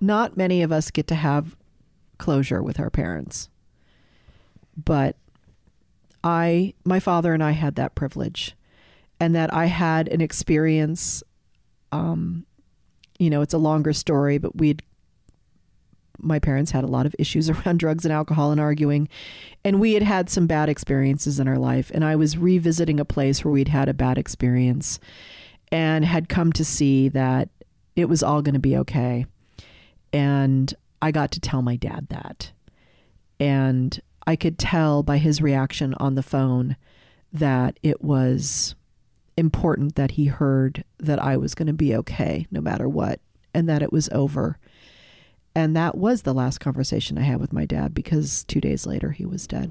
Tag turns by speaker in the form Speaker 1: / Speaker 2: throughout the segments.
Speaker 1: Not many of us get to have closure with our parents. But I, my father and I had that privilege, and that I had an experience. Um, you know, it's a longer story, but we'd, my parents had a lot of issues around drugs and alcohol and arguing, and we had had some bad experiences in our life. And I was revisiting a place where we'd had a bad experience and had come to see that it was all going to be okay and I got to tell my dad that. And I could tell by his reaction on the phone that it was important that he heard that I was going to be okay no matter what and that it was over. And that was the last conversation I had with my dad because two days later he was dead.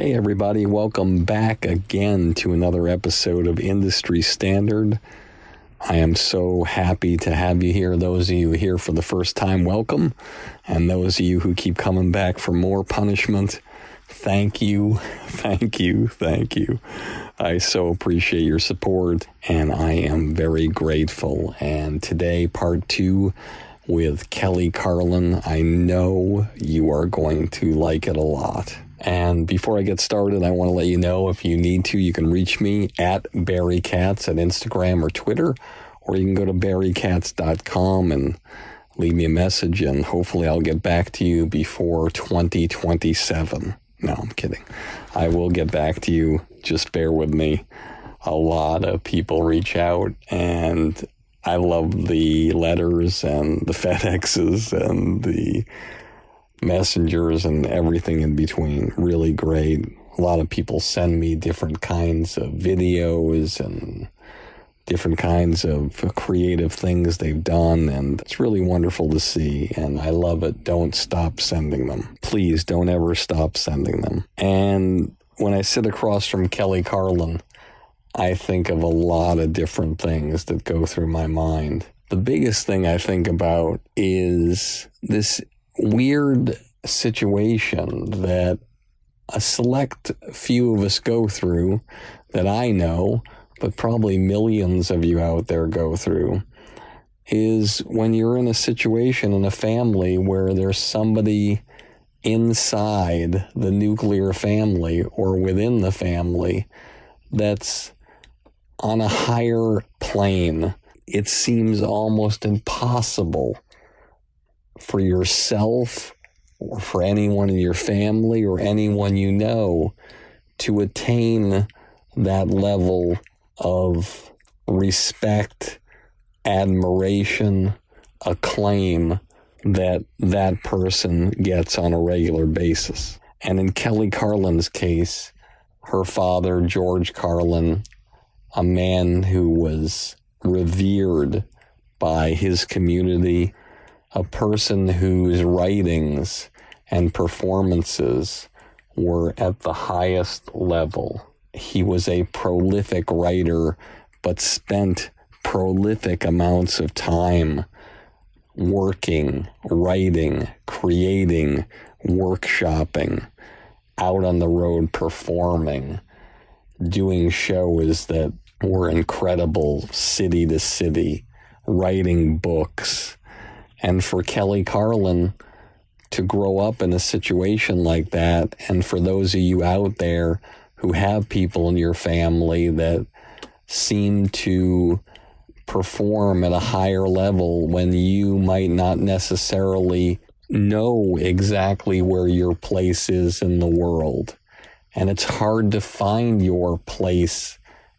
Speaker 2: Hey, everybody, welcome back again to another episode of Industry Standard. I am so happy to have you here. Those of you here for the first time, welcome. And those of you who keep coming back for more punishment, thank you, thank you, thank you. I so appreciate your support and I am very grateful. And today, part two with Kelly Carlin. I know you are going to like it a lot. And before I get started, I want to let you know if you need to, you can reach me at Barry Katz at Instagram or Twitter, or you can go to barrykatz.com and leave me a message, and hopefully I'll get back to you before 2027. No, I'm kidding. I will get back to you. Just bear with me. A lot of people reach out, and I love the letters and the FedExes and the messengers and everything in between. Really great. A lot of people send me different kinds of videos and different kinds of creative things they've done, and it's really wonderful to see. And I love it. Don't stop sending them. Please don't ever stop sending them. And when I sit across from Kelly Carlin, I think of a lot of different things that go through my mind. The biggest thing I think about is this weird situation that a select few of us go through that I know, but probably millions of you out there go through, is when you're in a situation in a family where there's somebody inside the nuclear family or within the family that's on a higher plane. It seems almost impossible for yourself or for anyone in your family or anyone you know to attain that level of respect, admiration, acclaim that that person gets on a regular basis. And in Kelly Carlin's case, her father, George Carlin, a man who was revered by his community, a person whose writings and performances were at the highest level. He was a prolific writer, but spent prolific amounts of time working, writing, creating, workshopping, out on the road performing, doing shows that were incredible city to city, writing books. And for Kelly Carlin to grow up in a situation like that, and for those of you out there who have people in your family that seem to perform at a higher level when you might not necessarily know exactly where your place is in the world. And it's hard to find your place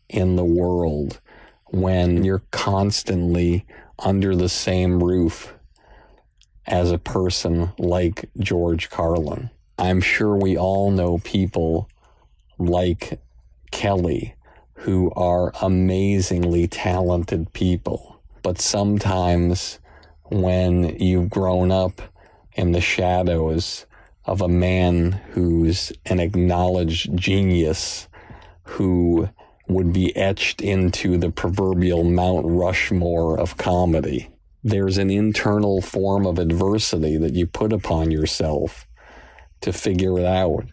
Speaker 2: in the world when you're constantly under the same roof as a person like George Carlin. I'm sure we all know people like Kelly who are amazingly talented people. But sometimes when you've grown up in the shadows of a man who's an acknowledged genius who would be etched into the proverbial Mount Rushmore of comedy. There's an internal form of adversity that you put upon yourself to figure it out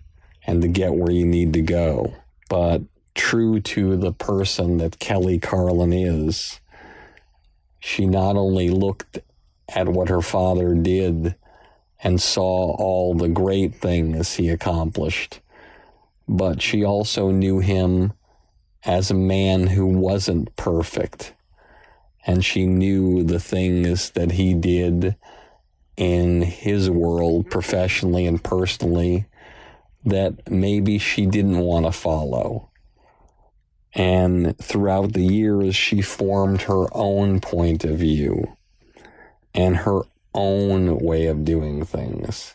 Speaker 2: and to get where you need to go. But true to the person that Kelly Carlin is, she not only looked at what her father did and saw all the great things he accomplished, but she also knew him as a man who wasn't perfect. And she knew the things that he did in his world, professionally and personally, that maybe she didn't want to follow. And throughout the years, she formed her own point of view and her own way of doing things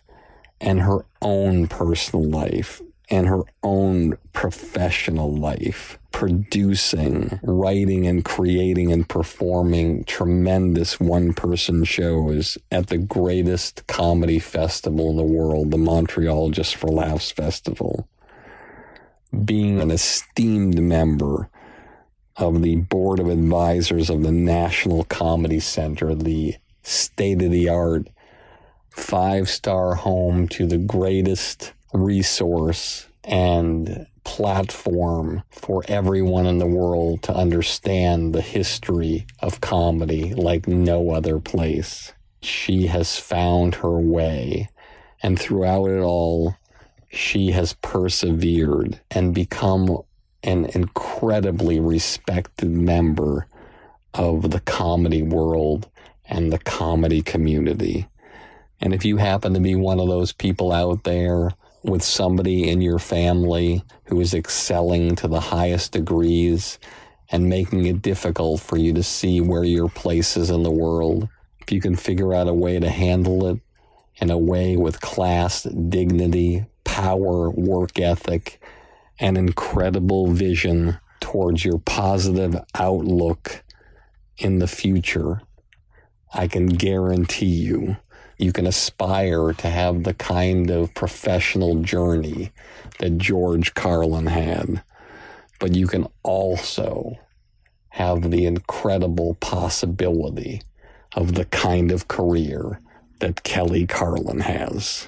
Speaker 2: and her own personal life and her own professional life, producing, writing, and creating and performing tremendous one person shows at the greatest comedy festival in the world, the Montreal Just for Laughs Festival. Being an esteemed member of the board of advisors of the National Comedy Center, the state of the art, five star home to the greatest resource and platform for everyone in the world to understand the history of comedy like no other place. She has found her way, and throughout it all, she has persevered and become an incredibly respected member of the comedy world and the comedy community. And if you happen to be one of those people out there with somebody in your family who is excelling to the highest degrees and making it difficult for you to see where your place is in the world, if you can figure out a way to handle it in a way with class, dignity, power, work ethic, and incredible vision towards your positive outlook in the future, I can guarantee you you can aspire to have the kind of professional journey that George Carlin had, but you can also have the incredible possibility of the kind of career that Kelly Carlin has.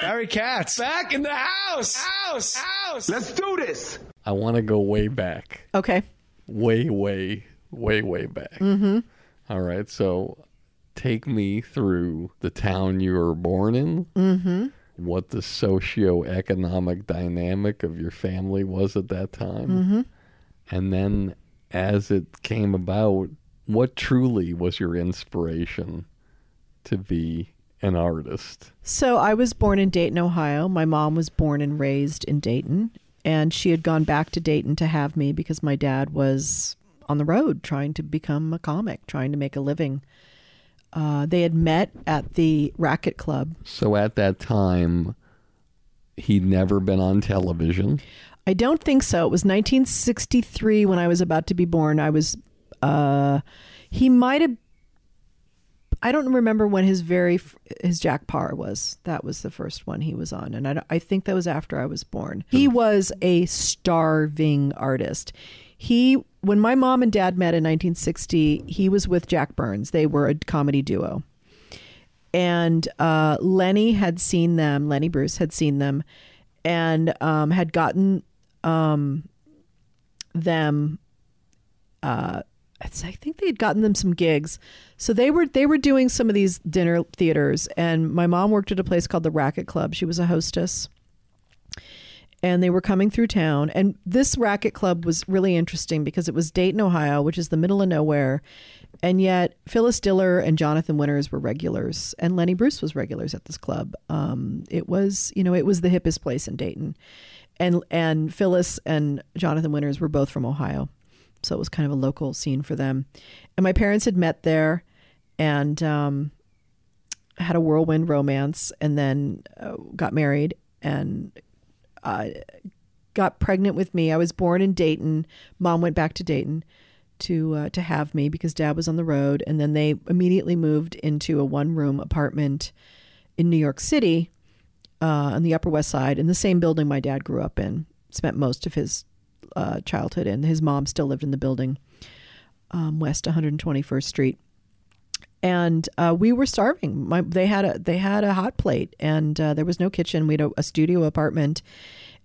Speaker 3: Barry Katz.
Speaker 4: Back in the house. House. House. Let's do this.
Speaker 2: I want to go way back.
Speaker 1: Okay.
Speaker 2: Way, way, way, way back. Mm-hmm. All right. So take me through the town you were born in. Mm-hmm. What the socio-economic dynamic of your family was at that time. Mm-hmm. And then as it came about, what truly was your inspiration to be an artist?
Speaker 1: So I was born in Dayton, Ohio. My mom was born and raised in Dayton, and she had gone back to Dayton to have me because my dad was on the road trying to become a comic, trying to make a living. Uh, they had met at the Racquet Club.
Speaker 2: So at that time, he'd never been on television.
Speaker 1: I don't think so. It was 1963 when I was about to be born. I was, uh, he might have. I don't remember when his very his Jack Paar was. That was the first one he was on, and I, I think that was after I was born. He was a starving artist. He when my mom and dad met in 1960, he was with Jack Burns. They were a comedy duo and uh, Lenny had seen them. Lenny Bruce had seen them, and um, had gotten um, them. Uh, I think they had gotten them some gigs, so they were they were doing some of these dinner theaters. And my mom worked at a place called the Racquet Club. She was a hostess, and they were coming through town. And this Racquet Club was really interesting because it was Dayton, Ohio, which is the middle of nowhere. And yet, Phyllis Diller and Jonathan Winters were regulars, and Lenny Bruce was regulars at this club. Um, it was, you know, it was the hippest place in Dayton, and and Phyllis and Jonathan Winters were both from Ohio, so it was kind of a local scene for them. And my parents had met there, and um, had a whirlwind romance, and then uh, got married and uh, got pregnant with me. I was born in Dayton. Mom went back to Dayton to uh, to have me because Dad was on the road, and then they immediately moved into a one room apartment in New York City uh, on the Upper West Side in the same building my dad grew up in. Spent most of his uh, childhood in. His mom still lived in the building, um, West 121st Street and uh, we were starving. My, they had a they had a hot plate, and uh, there was no kitchen. We had a, a studio apartment,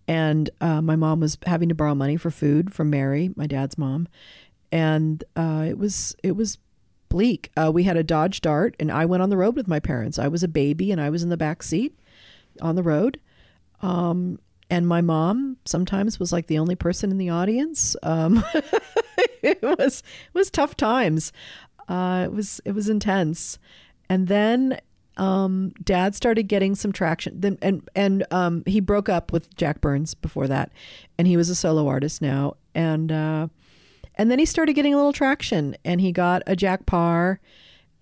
Speaker 1: and uh, my mom was having to borrow money for food from Mary, my dad's mom, and uh, it was it was bleak. Uh, we had a Dodge Dart, and I went on the road with my parents. I was a baby, and I was in the back seat on the road. Um, and my mom sometimes was like the only person in the audience. Um, it was it was tough times. Uh, it was it was intense, and then um, Dad started getting some traction. Then and and um, he broke up with Jack Burns before that, and he was a solo artist now. And uh, and then he started getting a little traction, and he got a Jack Paar,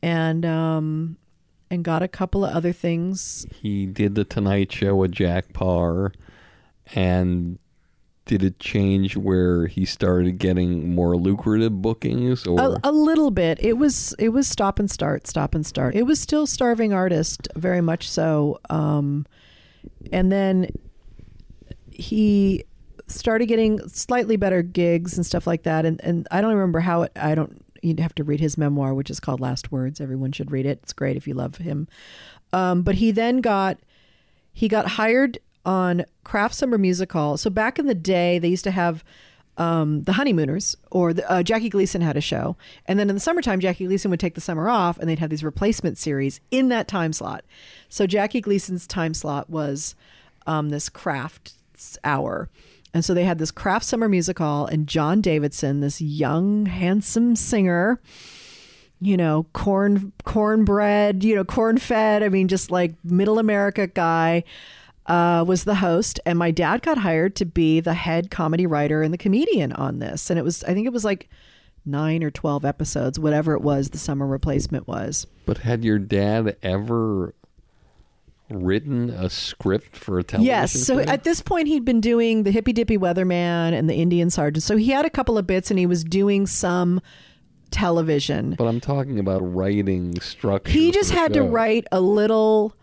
Speaker 1: and um, and got a couple of other things.
Speaker 2: He did the Tonight Show with Jack Paar, and did it change where he started getting more lucrative bookings? Or
Speaker 1: A, a little bit. It was it was stop and start, stop and start. It was still starving artist, very much so. Um, and then he started getting slightly better gigs and stuff like that. And and I don't remember how it. I don't. You'd have to read his memoir, which is called Last Words. Everyone should read it. It's great if you love him. Um, but he then got he got hired on Kraft Summer Music Hall. So back in the day, they used to have um, the Honeymooners, or the, uh, Jackie Gleason had a show, and then in the summertime, Jackie Gleason would take the summer off, and they'd have these replacement series in that time slot. So Jackie Gleason's time slot was um, this Kraft hour. And so they had this Kraft Summer Music Hall, and John Davidson, this young, handsome singer, you know, corn cornbread, you know, corn fed. I mean, just like middle America guy uh, was the host, and my dad got hired to be the head comedy writer and the comedian on this. And it was, I think it was like nine or twelve episodes, whatever it was. The summer replacement was.
Speaker 2: but had your dad ever written a script for a television?
Speaker 1: Yes. So
Speaker 2: thing?
Speaker 1: at this point, he'd been doing the Hippy Dippy Weatherman and the Indian Sergeant. So he had a couple of bits, and he was doing some television.
Speaker 2: But I'm talking about writing structure.
Speaker 1: He just had to write a little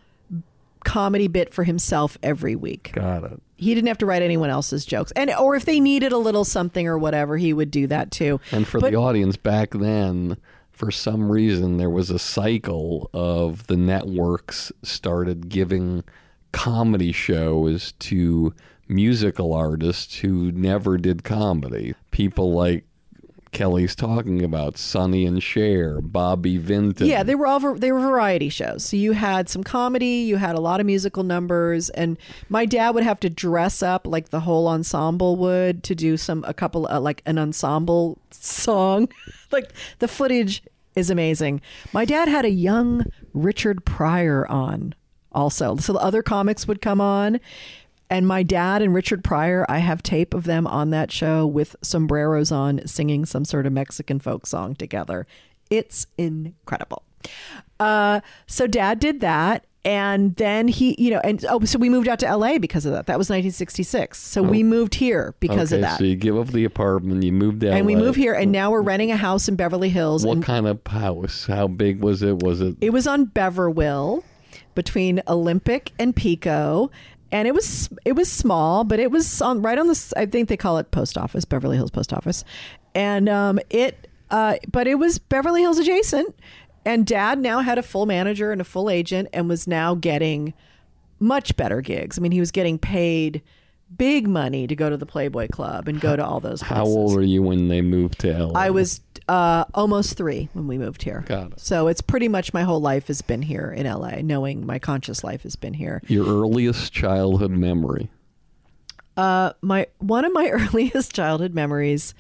Speaker 1: comedy bit for himself every week.
Speaker 2: Got it.
Speaker 1: He didn't have to write anyone else's jokes. And or if they needed a little something or whatever, he would do that too.
Speaker 2: And for
Speaker 1: But-
Speaker 2: the audience back then, for some reason, there was a cycle of the networks started giving comedy shows to musical artists who never did comedy. People like Kelly's talking about, Sonny and Cher, Bobby Vinton.
Speaker 1: Yeah, they were all they were variety shows. So you had some comedy, you had a lot of musical numbers, and my dad would have to dress up like the whole ensemble would to do some a couple uh, like an ensemble song. like the footage is amazing. My dad had a young Richard Pryor on also, so the other comics would come on. And my dad and Richard Pryor, I have tape of them on that show with sombreros on, singing some sort of Mexican folk song together. It's incredible. Uh, so dad did that. And then he, you know, and oh, so we moved out to LA because of that. That was 1966. So we moved here because
Speaker 2: Oh. okay,
Speaker 1: of that.
Speaker 2: so you give up the apartment, you moved down,
Speaker 1: and we moved here, and now we're renting a house in Beverly Hills.
Speaker 2: What kind of house? How big was it? Was it?
Speaker 1: it was on Beverwil between Olympic and Pico. And it was it was small, but it was on right on the I think they call it post office, Beverly Hills post office, and um, it uh, but it was Beverly Hills adjacent. And Dad now had a full manager and a full agent, and was now getting much better gigs. I mean, he was getting paid big money to go to the Playboy Club and go to all those. Places.
Speaker 2: how old were you when they moved to LA?
Speaker 1: I was uh, almost three when we moved here.
Speaker 2: Got it.
Speaker 1: So it's pretty much my whole life has been here in LA, knowing my conscious life has been here.
Speaker 2: Your earliest childhood memory.
Speaker 1: Uh, my one of my earliest childhood memories.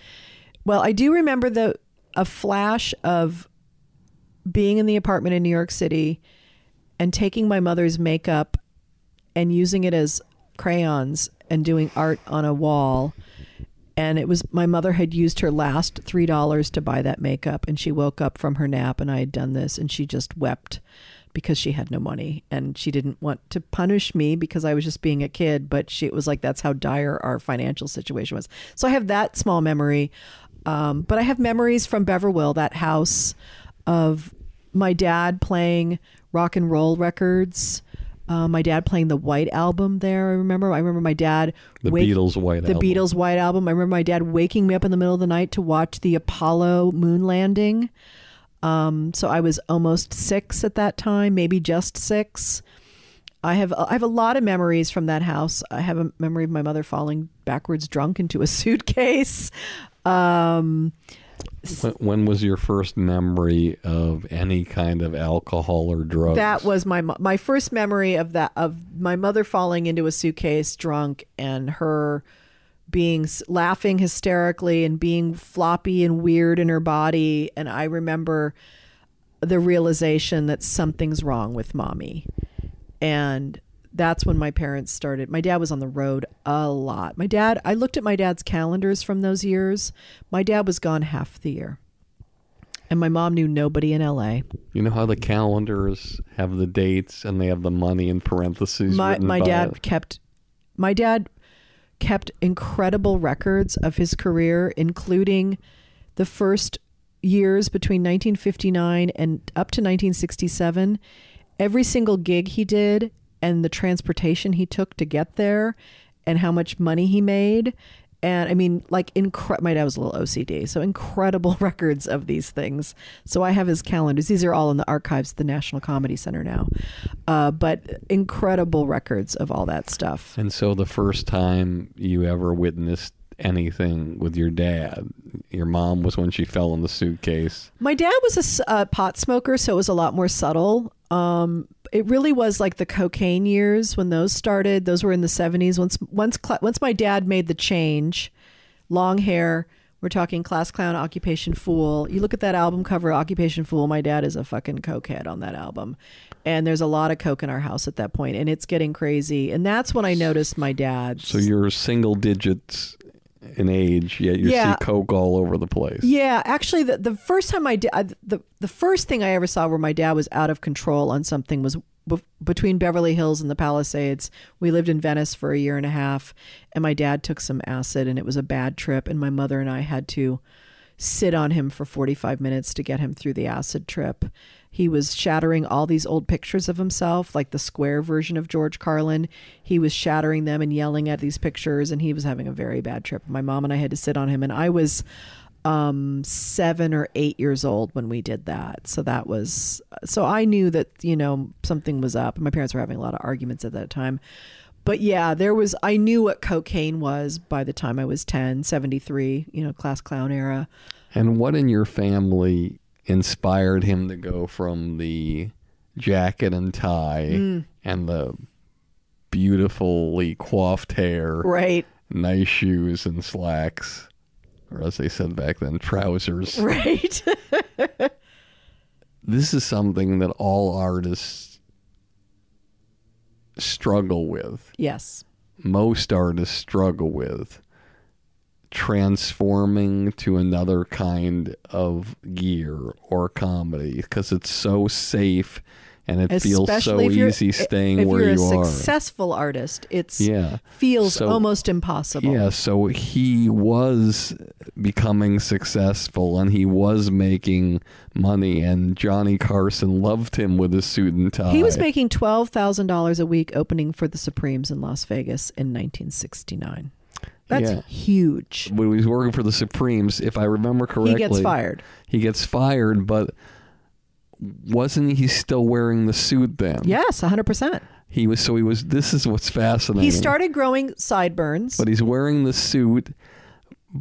Speaker 1: Well, I do remember the a flash of being in the apartment in New York City and taking my mother's makeup and using it as crayons and doing art on a wall. And it was my mother had used her last three dollars to buy that makeup, and she woke up from her nap, and I had done this, and she just wept because she had no money, and she didn't want to punish me because I was just being a kid, but she it was like that's how dire our financial situation was. So I have that small memory, um, but I have memories from Beverwil, that house, of my dad playing rock and roll records. Uh, my dad playing the White album there. I remember. I remember my dad.
Speaker 2: The Beatles' White
Speaker 1: The
Speaker 2: Album.
Speaker 1: Beatles' White album. I remember my dad waking me up in the middle of the night to watch the Apollo moon landing. Um, so I was almost six at that time, maybe just six. I have I have a lot of memories from that house. I have a memory of my mother falling backwards drunk into a suitcase. Um,
Speaker 2: When, when was your first memory of any kind of alcohol or drugs?
Speaker 1: That was my my first memory of that of my mother falling into a suitcase drunk and her being laughing hysterically and being floppy and weird in her body and I remember the realization that something's wrong with mommy. And that's when my parents started. My dad was on the road a lot. My dad, I looked at my dad's calendars from those years. My dad was gone half the year. And my mom knew nobody in LA.
Speaker 2: You know how the calendars have the dates and they have the money in parentheses.
Speaker 1: my my dad
Speaker 2: it?
Speaker 1: kept my dad kept incredible records of his career including the first years between 1959 and up to 1967 every single gig he did and the transportation he took to get there and how much money he made and I mean, like, incre- my dad was a little OCD, so incredible records of these things. So I have his calendars. These are all in the archives at the National Comedy Center now, uh, but incredible records of all that stuff.
Speaker 2: And so the first time you ever witnessed anything with your dad, your mom was when she fell in the suitcase.
Speaker 1: My dad was a a, pot smoker, so it was a lot more subtle. Um, it really was like the cocaine years when those started. Those were in the seventies. Once once cla once my dad made the change, long hair. We're talking class clown, occupation fool. You look at that album cover, occupation fool. My dad is a fucking cokehead on that album, and there's a lot of coke in our house at that point, and it's getting crazy. And that's when I noticed my dad.
Speaker 2: So you're single digits in age, yet you
Speaker 1: Yeah.
Speaker 2: see coke all over the place.
Speaker 1: Yeah, actually, the the first time I did I, the the first thing I ever saw where my dad was out of control on something was b- between Beverly Hills and the Palisades. We lived in Venice for a year and a half, and my dad took some acid, and it was a bad trip. And my mother and I had to sit on him for forty five minutes to get him through the acid trip. He was shattering all these old pictures of himself, like the square version of George Carlin. He was shattering them and yelling at these pictures, and he was having a very bad trip. My mom and I had to sit on him, and I was um seven or eight years old when we did that so that was so i knew that you know something was up my parents were having a lot of arguments at that time but yeah there was i knew what cocaine was by the time i was 10 73 you know class clown era
Speaker 2: And what in your family inspired him to go from the jacket and tie
Speaker 1: Mm.
Speaker 2: and the beautifully coiffed hair,
Speaker 1: right
Speaker 2: nice shoes and slacks, or as they said back then, trousers.
Speaker 1: right
Speaker 2: This is something that all artists struggle with.
Speaker 1: yes
Speaker 2: most artists struggle with transforming to another kind of gear or comedy because it's so safe and it feels so
Speaker 1: Especially if you're-
Speaker 2: easy staying
Speaker 1: if
Speaker 2: where
Speaker 1: you're
Speaker 2: you
Speaker 1: a successful artist, it's
Speaker 2: Yeah.
Speaker 1: feels
Speaker 2: So-
Speaker 1: almost impossible.
Speaker 2: Yeah, so he was becoming successful and he was making money, and Johnny Carson loved him with his suit and tie.
Speaker 1: He was making twelve thousand dollars a week opening for the Supremes in Las Vegas in 1969. That's
Speaker 2: Yeah.
Speaker 1: huge.
Speaker 2: when he was working for the Supremes, if I remember correctly,
Speaker 1: He gets fired.
Speaker 2: He gets fired, but wasn't he still wearing the suit then?
Speaker 1: Yes, 100. percent
Speaker 2: He was. So he was. This is what's fascinating.
Speaker 1: He started growing sideburns.
Speaker 2: but he's wearing the suit.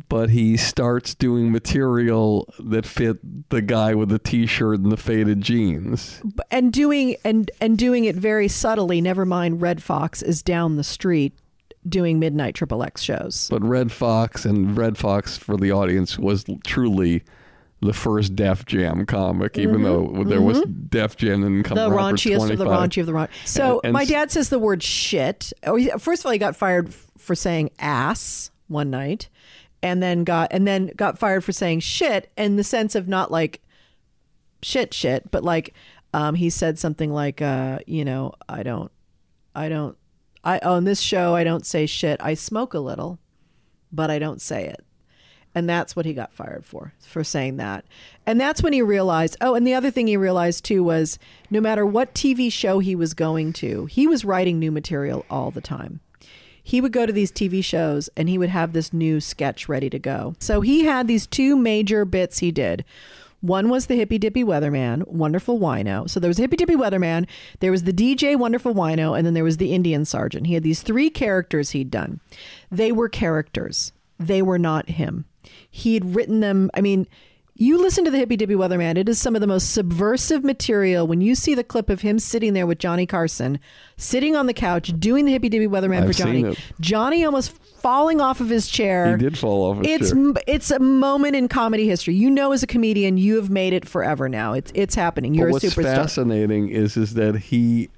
Speaker 2: But he starts doing material that fit the guy with the t-shirt and the faded jeans.
Speaker 1: and doing and and doing it very subtly. Never mind, Redd Foxx is down the street doing midnight triple X shows.
Speaker 2: But Redd Foxx and Redd Foxx for the audience was truly the first Def Jam comic, even though there was Def Jam and come
Speaker 1: Mm-hmm. the
Speaker 2: for
Speaker 1: raunchiest of the
Speaker 2: 25.
Speaker 1: raunchy of the raunch. So
Speaker 2: And- and
Speaker 1: my dad says the word shit. Oh, first of all, he got fired for saying ass one night, and then got and then got fired for saying shit in the sense of not like shit shit, but like um, he said something like, uh, you know, I don't, I don't, I on this show I don't say shit. I smoke a little, but I don't say it. And that's what he got fired for, for saying that. And that's when he realized, oh, and the other thing he realized too was no matter what TV show he was going to, he was writing new material all the time. He would go to these TV shows and he would have this new sketch ready to go. So he had these two major bits he did. One was the hippy dippy weatherman, wonderful wino. So there was hippy dippy weatherman, there was the DJ, wonderful wino, and then there was the Indian sergeant. He had these three characters he'd done. They were characters, they were not him. He had written them. I mean, you listen to the hippy dippy weatherman, it is some of the most subversive material. When you see the clip of him sitting there with Johnny Carson, sitting on the couch doing the hippy dippy weatherman
Speaker 2: I've
Speaker 1: for Johnny. Johnny almost falling off of his chair.
Speaker 2: He did fall off his
Speaker 1: It's
Speaker 2: chair.
Speaker 1: it's a moment in comedy history. You know, as a comedian, you have made it forever now. It's it's happening. You're
Speaker 2: but
Speaker 1: a
Speaker 2: what's
Speaker 1: superstar.
Speaker 2: fascinating is is that he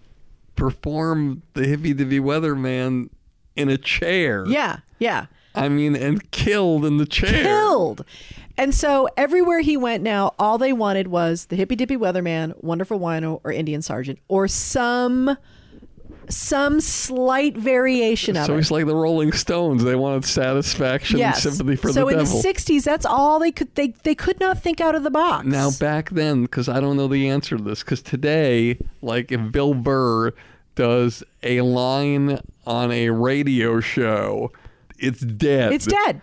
Speaker 2: performed the hippy dippy weatherman in a chair.
Speaker 1: Yeah, yeah.
Speaker 2: I mean, and killed in the chair.
Speaker 1: killed. And so everywhere he went now, all they wanted was the hippy dippy weatherman, wonderful wino, or Indian sergeant, or some some slight variation of it.
Speaker 2: So
Speaker 1: it.
Speaker 2: he's like the Rolling Stones. They wanted satisfaction
Speaker 1: yes.
Speaker 2: and sympathy for
Speaker 1: so
Speaker 2: the devil.
Speaker 1: So in the '60s, that's all they could. They they could not think out of the box.
Speaker 2: Now back then, because I don't know the answer to this, because today, like if Bill Burr does a line on a radio show, it's dead.
Speaker 1: it's dead.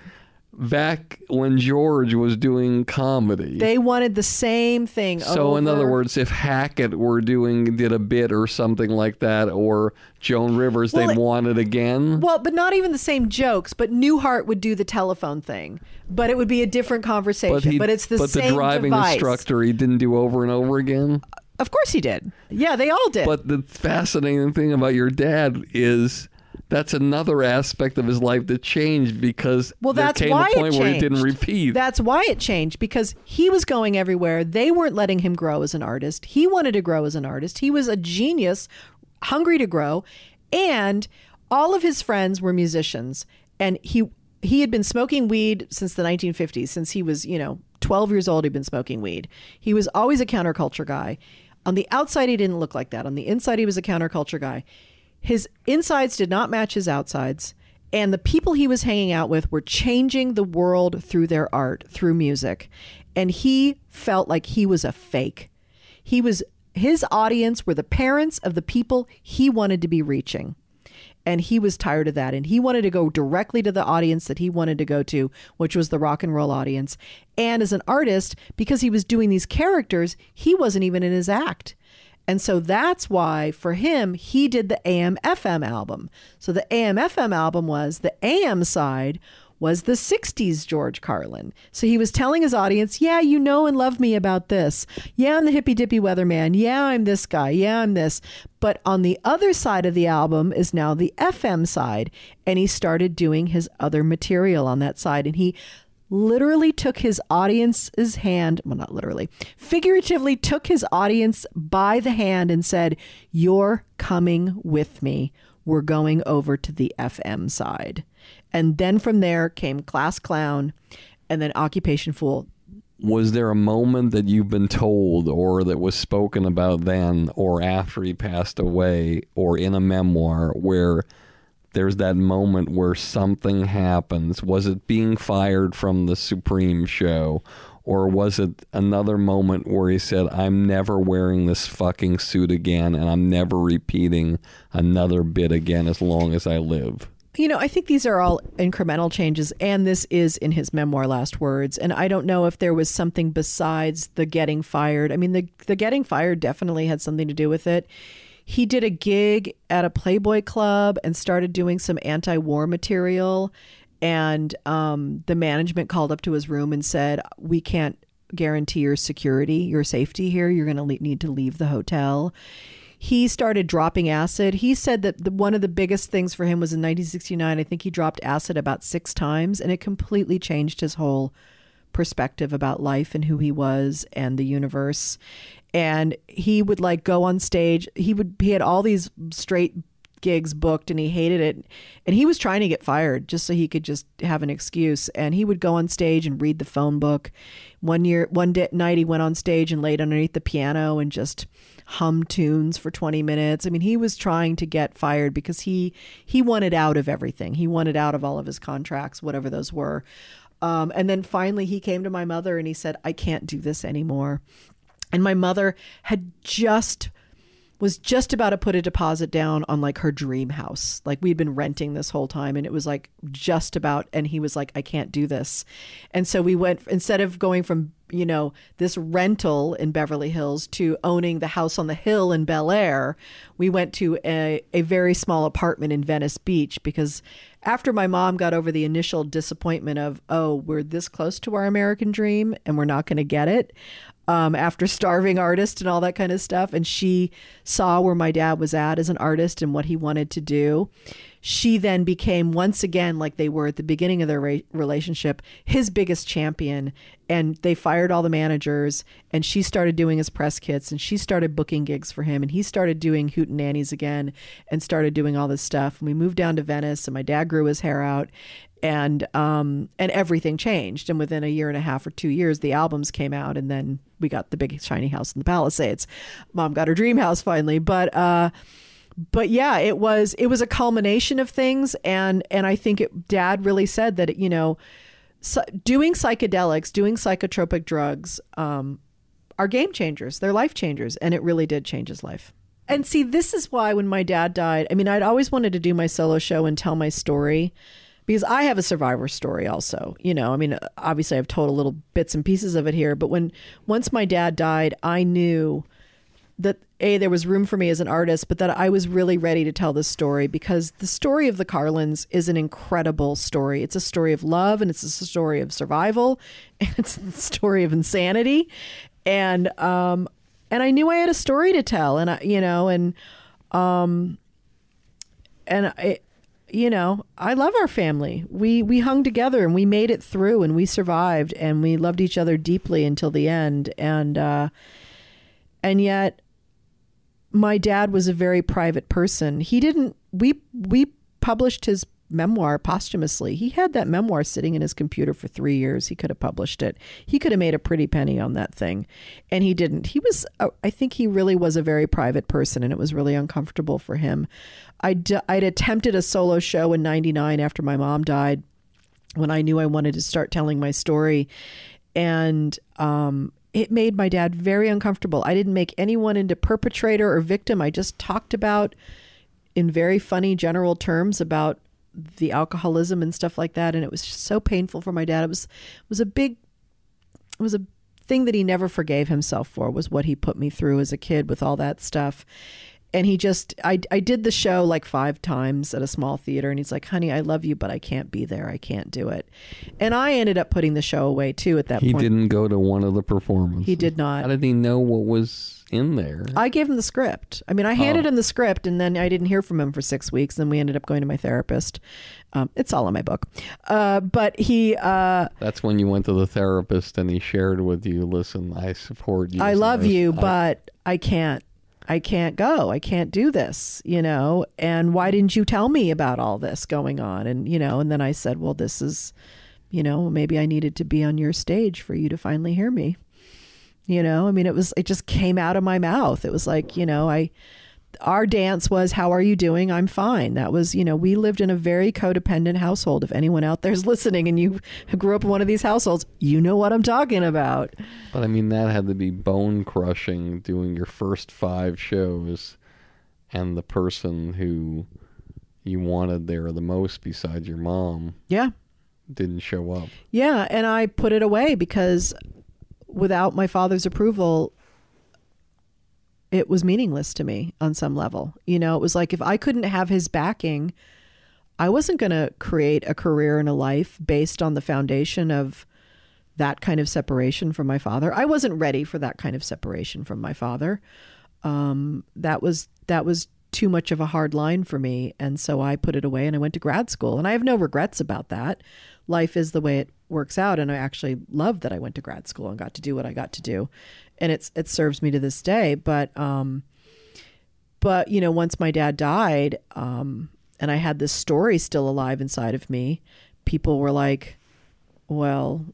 Speaker 2: Back when George was doing comedy.
Speaker 1: They wanted the same thing.
Speaker 2: so in other words, if Hackett were doing did a bit or something like that, or Joan Rivers,
Speaker 1: Well,
Speaker 2: they'd
Speaker 1: it-
Speaker 2: want it again.
Speaker 1: Well, but not even the same jokes. But Newhart would do the telephone thing, but it would be a different conversation.
Speaker 2: he-
Speaker 1: But, it's the
Speaker 2: but
Speaker 1: same But
Speaker 2: the driving
Speaker 1: device.
Speaker 2: instructor he didn't do over and over again.
Speaker 1: Of course he did. Yeah, they all did.
Speaker 2: But the fascinating thing about your dad is that's another aspect of his life that changed because
Speaker 1: well,
Speaker 2: there
Speaker 1: that's
Speaker 2: came
Speaker 1: why
Speaker 2: a point
Speaker 1: it
Speaker 2: where he didn't repeat.
Speaker 1: That's why it changed because he was going everywhere. They weren't letting him grow as an artist. He wanted to grow as an artist. He was a genius, hungry to grow, and all of his friends were musicians. And he he had been smoking weed since the 1950s. Since he was you know 12 years old, he'd been smoking weed. He was always a counterculture guy. On the outside, he didn't look like that. On the inside, he was a counterculture guy. His insides did not match his outsides. And the people he was hanging out with were changing the world through their art, through music. And he felt like he was a fake. He was, his audience were the parents of the people he wanted to be reaching. And he was tired of that. And he wanted to go directly to the audience that he wanted to go to, which was the rock and roll audience. And as an artist, because he was doing these characters, he wasn't even in his act. And so that's why for him, he did the AM FM album. So the AM FM album was the AM side was the 60s George Carlin. So he was telling his audience, yeah, you know and love me about this. Yeah, I'm the hippy dippy weatherman. Yeah, I'm this guy. Yeah, I'm this. But on the other side of the album is now the FM side. And he started doing his other material on that side. And he literally took his audience's hand, well, not literally, figuratively took his audience by the hand and said, You're coming with me. we're going over to the FM side. And then from there came Class Clown and then Occupation Fool.
Speaker 2: Was there a moment that you've been told or that was spoken about then or after he passed away or in a memoir where there's that moment where something happens? Was it being fired from the Supreme show? Or was it another moment where he said, I'm never wearing this fucking suit again and I'm never repeating another bit again as long as I live?
Speaker 1: You know, I think these are all incremental changes, and this is in his memoir, Last Words. And I don't know if there was something besides the getting fired. I mean, the, the getting fired definitely had something to do with it. He did a gig at a Playboy club and started doing some anti war material. And um, the management called up to his room and said, We can't guarantee your security, your safety here. You're going to le- need to leave the hotel he started dropping acid. He said that the, one of the biggest things for him was in 1969. I think he dropped acid about six times, and it completely changed his whole perspective about life and who he was and the universe. And he would like go on stage. He would he had all these straight gigs booked and he hated it. And he was trying to get fired just so he could just have an excuse. And he would go on stage and read the phone book. One year one day, night he went on stage and laid underneath the piano and just hum tunes for 20 minutes. I mean he was trying to get fired because he he wanted out of everything. He wanted out of all of his contracts whatever those were um, and then finally he came to my mother and he said i can't do this anymore and my mother had just was just about to put a deposit down on like her dream house. Like we'd been renting this whole time and it was like just about and he was like I can't do this. And so we went instead of going from, you know, this rental in Beverly Hills to owning the house on the hill in Bel Air, we went to a, a very small apartment in Venice Beach because after my mom got over the initial disappointment of, oh, we're this close to our American dream and we're not going to get it, um, after starving artist and all that kind of stuff. And she saw where my dad was at as an artist and what he wanted to do. She then became, once again, like they were at the beginning of their re- relationship, his biggest champion. And they fired all the managers, and she started doing his press kits, and she started booking gigs for him, and he started doing Hootenannies again, and started doing all this stuff. And we moved down to Venice, and my dad grew his hair out, and um and everything changed and within a year and a half or two years the albums came out and then we got the big shiny house in the palisades mom got her dream house finally but uh but yeah it was it was a culmination of things. And and i think it, dad really said that you know so doing psychedelics doing psychotropic drugs um are game changers. They're life changers. And it really did change his life. And see this is why when my dad died i mean i'd always wanted to do my solo show and tell my story because I have a survivor story also. You know, I mean, obviously I've told a little bits and pieces of it here, but when once my dad died, I knew that a there was room for me as an artist, but that I was really ready to tell this story because the story of the Carlins is an incredible story. It's a story of love and it's a story of survival and it's a story of insanity. And um and I knew I had a story to tell and I you know and um and I you know, I love our family. We we hung together and we made it through and we survived and we loved each other deeply until the end. And uh, and yet, my dad was a very private person. He didn't. We we published his memoir posthumously. He had that memoir sitting in his computer for three years. He could have published it. He could have made a pretty penny on that thing, and he didn't. He was. Uh, I think he really was a very private person, and it was really uncomfortable for him. I'd, I'd attempted a solo show in 99 after my mom died when I knew I wanted to start telling my story. And um, it made my dad very uncomfortable. I didn't make anyone into perpetrator or victim. I just talked about, in very funny general terms, about the alcoholism and stuff like that. And it was just so painful for my dad. It was it was a big it was a thing that he never forgave himself for was what he put me through as a kid with all that stuff and he just I, I did the show like five times at a small theater and he's like honey i love you but i can't be there i can't do it and i ended up putting the show away too at that
Speaker 2: He
Speaker 1: point he
Speaker 2: didn't go to one of the performances.
Speaker 1: He did not.
Speaker 2: How did he know what was in there?
Speaker 1: i gave him the script i mean i handed
Speaker 2: Oh.
Speaker 1: him the script and then i didn't hear from him for six weeks then we ended up going to my therapist um, it's all in my book uh, but he uh,
Speaker 2: That's when you went to the therapist and he shared with you, listen, I support you.
Speaker 1: i love you
Speaker 2: I-
Speaker 1: but i can't I can't go. I can't do this, you know. And why didn't you tell me about all this going on? And, you know, and then I said, well, this is, you know, maybe I needed to be on your stage for you to finally hear me. You know, I mean, it was, it just came out of my mouth. It was like, you know, I, our dance was, How are you doing? I'm fine. That was, you know, we lived in a very codependent household. If anyone out there's listening and you grew up in one of these households, you know what I'm talking about.
Speaker 2: But I mean, that had to be bone crushing doing your first five shows and the person who you wanted there the most besides your mom
Speaker 1: Yeah.
Speaker 2: didn't show up.
Speaker 1: Yeah. And I put it away because without my father's approval, it was meaningless to me on some level. You know, it was like if I couldn't have his backing, I wasn't going to create a career and a life based on the foundation of that kind of separation from my father. I wasn't ready for that kind of separation from my father. Um, that was that was too much of a hard line for me, and so I put it away and I went to grad school. And I have no regrets about that. Life is the way it works out, and I actually love that I went to grad school and got to do what I got to do, and it's it serves me to this day. But um, but you know, once my dad died, um, and I had this story still alive inside of me, people were like, "Well,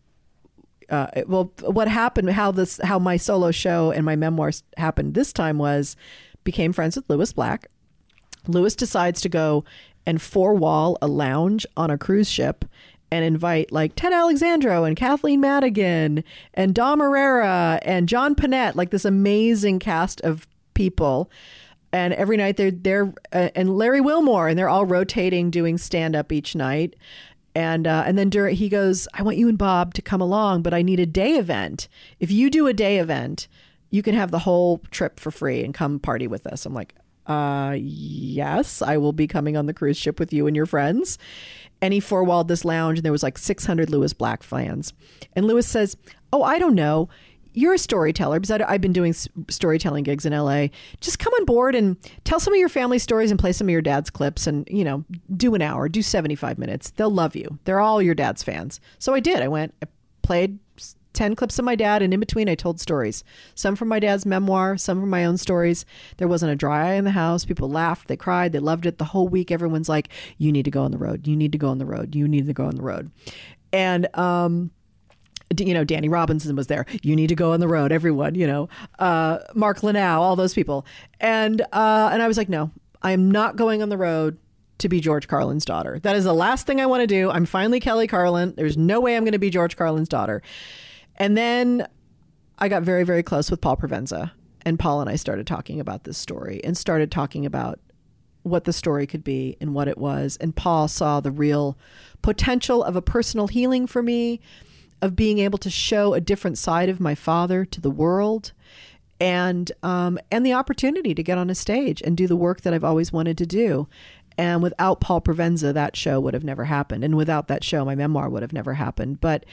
Speaker 1: uh, well, what happened? How this? How my solo show and my memoirs happened this time was became friends with Lewis Black. Lewis decides to go and four wall a lounge on a cruise ship and invite like Ted Alexandro and Kathleen Madigan and Dom Irrera and John Pinette, like this amazing cast of people. And every night they're they're uh, and Larry Wilmore and they're all rotating doing stand up each night. And uh, and then during he goes, I want you and Bob to come along, but I need a day event. If you do a day event, you can have the whole trip for free and come party with us. I'm like, uh, yes, I will be coming on the cruise ship with you and your friends. And he four walled this lounge, and there was like 600 Lewis Black fans. And Lewis says, "Oh, I don't know." You're a storyteller because I, have been doing storytelling gigs in LA. Just come on board and tell some of your family stories and play some of your dad's clips and, you know, do an hour, do 75 minutes. They'll love you. They're all your dad's fans. So I did. I went, I played 10 clips of my dad, and in between, I told stories. Some from my dad's memoir, some from my own stories. There wasn't a dry eye in the house. People laughed, they cried, they loved it. The whole week, everyone's like, You need to go on the road. You need to go on the road. You need to go on the road. And, um, you know, Danny Robinson was there. You need to go on the road, everyone, you know, uh, Mark Lanau, all those people. And, uh, and I was like, no, I am not going on the road to be George Carlin's daughter. That is the last thing I want to do. I'm finally Kelly Carlin. There's no way I'm going to be George Carlin's daughter. And then I got very, very close with Paul Provenza. And Paul and I started talking about this story and started talking about what the story could be and what it was. And Paul saw the real potential of a personal healing for me, of being able to show a different side of my father to the world. And um, and the opportunity to get on a stage and do the work that I've always wanted to do. And without Paul Provenza, that show would have never happened. And without that show, my memoir would have never happened. But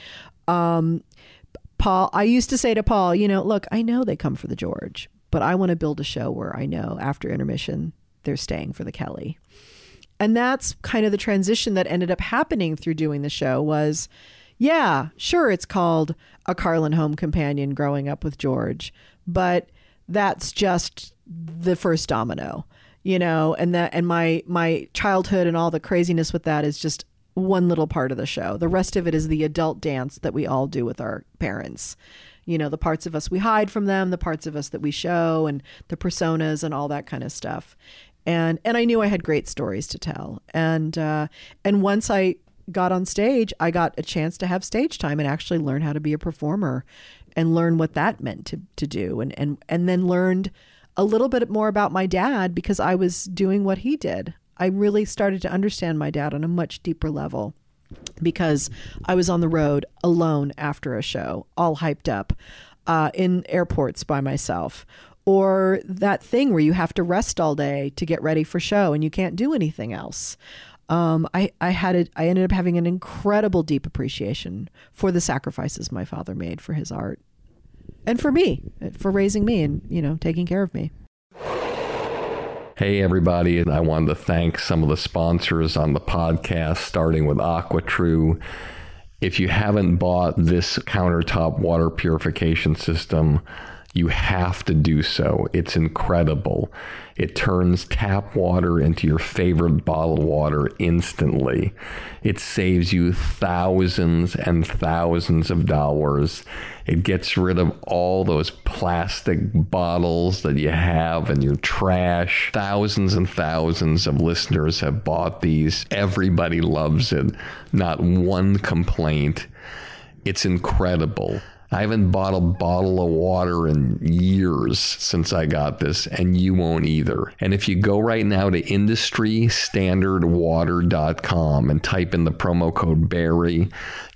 Speaker 1: um, Paul, I used to say to Paul, you know, look, I know they come for the George, but I want to build a show where I know after intermission they're staying for the Kelly. And that's kind of the transition that ended up happening through doing the show was yeah, sure it's called A Carlin Home Companion growing up with George, but that's just the first domino, you know, and that and my my childhood and all the craziness with that is just one little part of the show. The rest of it is the adult dance that we all do with our parents. You know, the parts of us we hide from them, the parts of us that we show, and the personas and all that kind of stuff. And and I knew I had great stories to tell. And uh, and once I got on stage, I got a chance to have stage time and actually learn how to be a performer and learn what that meant to to do. And and and then learned a little bit more about my dad because I was doing what he did. I really started to understand my dad on a much deeper level because I was on the road alone after a show, all hyped up, uh, in airports by myself. Or that thing where you have to rest all day to get ready for show and you can't do anything else. Um, I, I had a, I ended up having an incredible deep appreciation for the sacrifices my father made for his art and for me, for raising me and, you know, taking care of me.
Speaker 2: Hey, everybody. I wanted to thank some of the sponsors on the podcast, starting with AquaTrue. If you haven't bought this countertop water purification system, You have to do so. It's incredible. It turns tap water into your favorite bottled water instantly. It saves you thousands and thousands of dollars. It gets rid of all those plastic bottles that you have in your trash. Thousands and thousands of listeners have bought these. Everybody loves it. Not one complaint. It's incredible. I haven't bought a bottle of water in years since I got this, and you won't either. And if you go right now to industrystandardwater.com and type in the promo code Barry,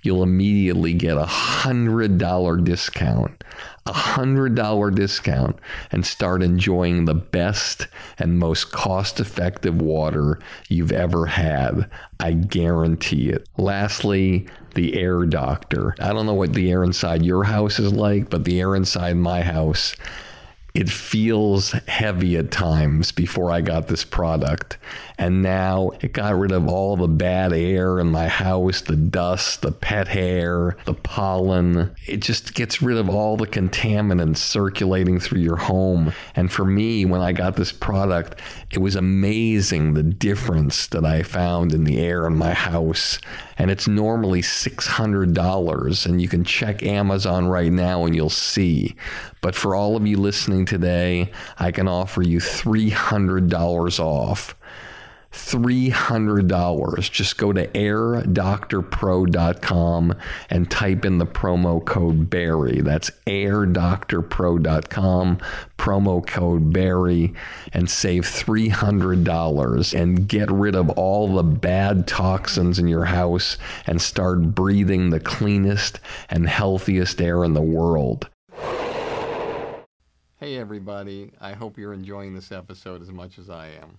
Speaker 2: you'll immediately get a hundred dollar discount. A hundred dollar discount and start enjoying the best and most cost effective water you've ever had. I guarantee it. Lastly, the air doctor. I don't know what the air inside your house is like, but the air inside my house it feels heavy at times before I got this product. And now it got rid of all the bad air in my house, the dust, the pet hair, the pollen. It just gets rid of all the contaminants circulating through your home. And for me, when I got this product, it was amazing the difference that I found in the air in my house. And it's normally $600. And you can check Amazon right now and you'll see. But for all of you listening today, I can offer you $300 off. $300. Just go to airdoctorpro.com and type in the promo code Barry. That's airdoctorpro.com, promo code Barry, and save $300 and get rid of all the bad toxins in your house and start breathing the cleanest and healthiest air in the world. Hey, everybody. I hope you're enjoying this episode as much as I am.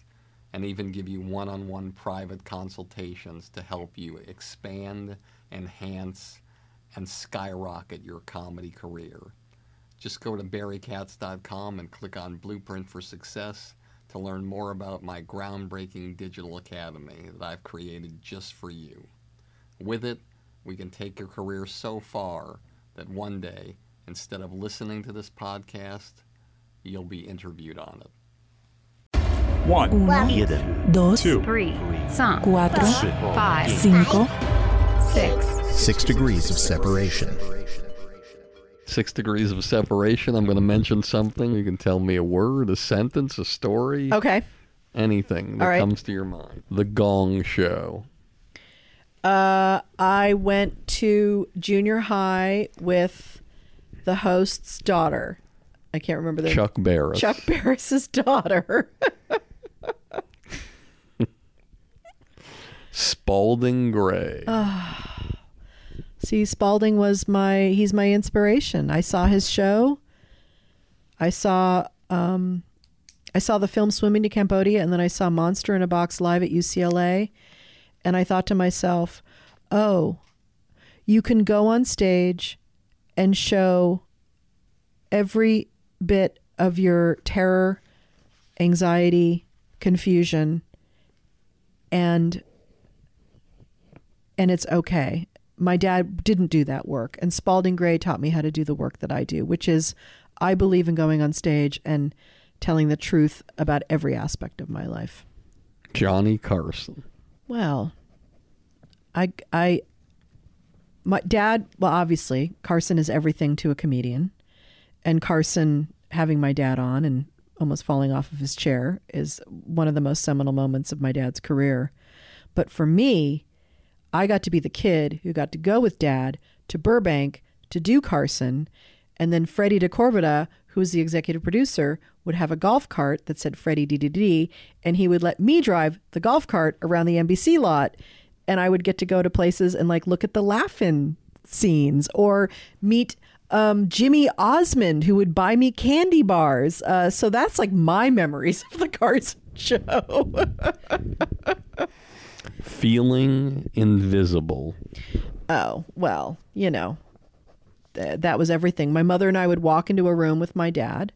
Speaker 2: and even give you one on one private consultations to help you expand, enhance, and skyrocket your comedy career. Just go to barrykatz.com and click on Blueprint for Success to learn more about my groundbreaking digital academy that I've created just for you. With it, we can take your career so far that one day, instead of listening to this podcast, you'll be interviewed on it.
Speaker 5: One,
Speaker 6: Uno,
Speaker 5: two,
Speaker 7: Three, cinq,
Speaker 6: cuatro,
Speaker 7: five,
Speaker 6: cinco,
Speaker 7: six,
Speaker 8: Six degrees of separation.
Speaker 2: Six degrees of separation. I'm going to mention something. You can tell me a word, a sentence, a story,
Speaker 1: Okay.
Speaker 2: anything that
Speaker 1: All right.
Speaker 2: comes to your mind. The Gong Show.
Speaker 1: Uh, I went to junior high with the host's daughter. I can't remember the
Speaker 2: Chuck Barris.
Speaker 1: Chuck Barris's daughter.
Speaker 2: Spalding Gray.
Speaker 1: See, Spalding was my he's my inspiration. I saw his show. I saw um I saw the film Swimming to Cambodia and then I saw Monster in a Box live at UCLA and I thought to myself, "Oh, you can go on stage and show every bit of your terror, anxiety, confusion and and it's okay. My dad didn't do that work, and Spalding Gray taught me how to do the work that I do, which is I believe in going on stage and telling the truth about every aspect of my life.
Speaker 2: Johnny Carson.
Speaker 1: Well, I I my dad, well obviously, Carson is everything to a comedian. And Carson having my dad on and almost falling off of his chair is one of the most seminal moments of my dad's career. But for me, I got to be the kid who got to go with dad to Burbank to do Carson. And then Freddie who was the executive producer, would have a golf cart that said Freddie DDD, and he would let me drive the golf cart around the NBC lot. And I would get to go to places and like look at the laughing scenes or meet um, Jimmy Osmond, who would buy me candy bars. Uh, so that's like my memories of the Carson show.
Speaker 2: Feeling invisible.
Speaker 1: oh, well, you know, th- that was everything. My mother and I would walk into a room with my dad,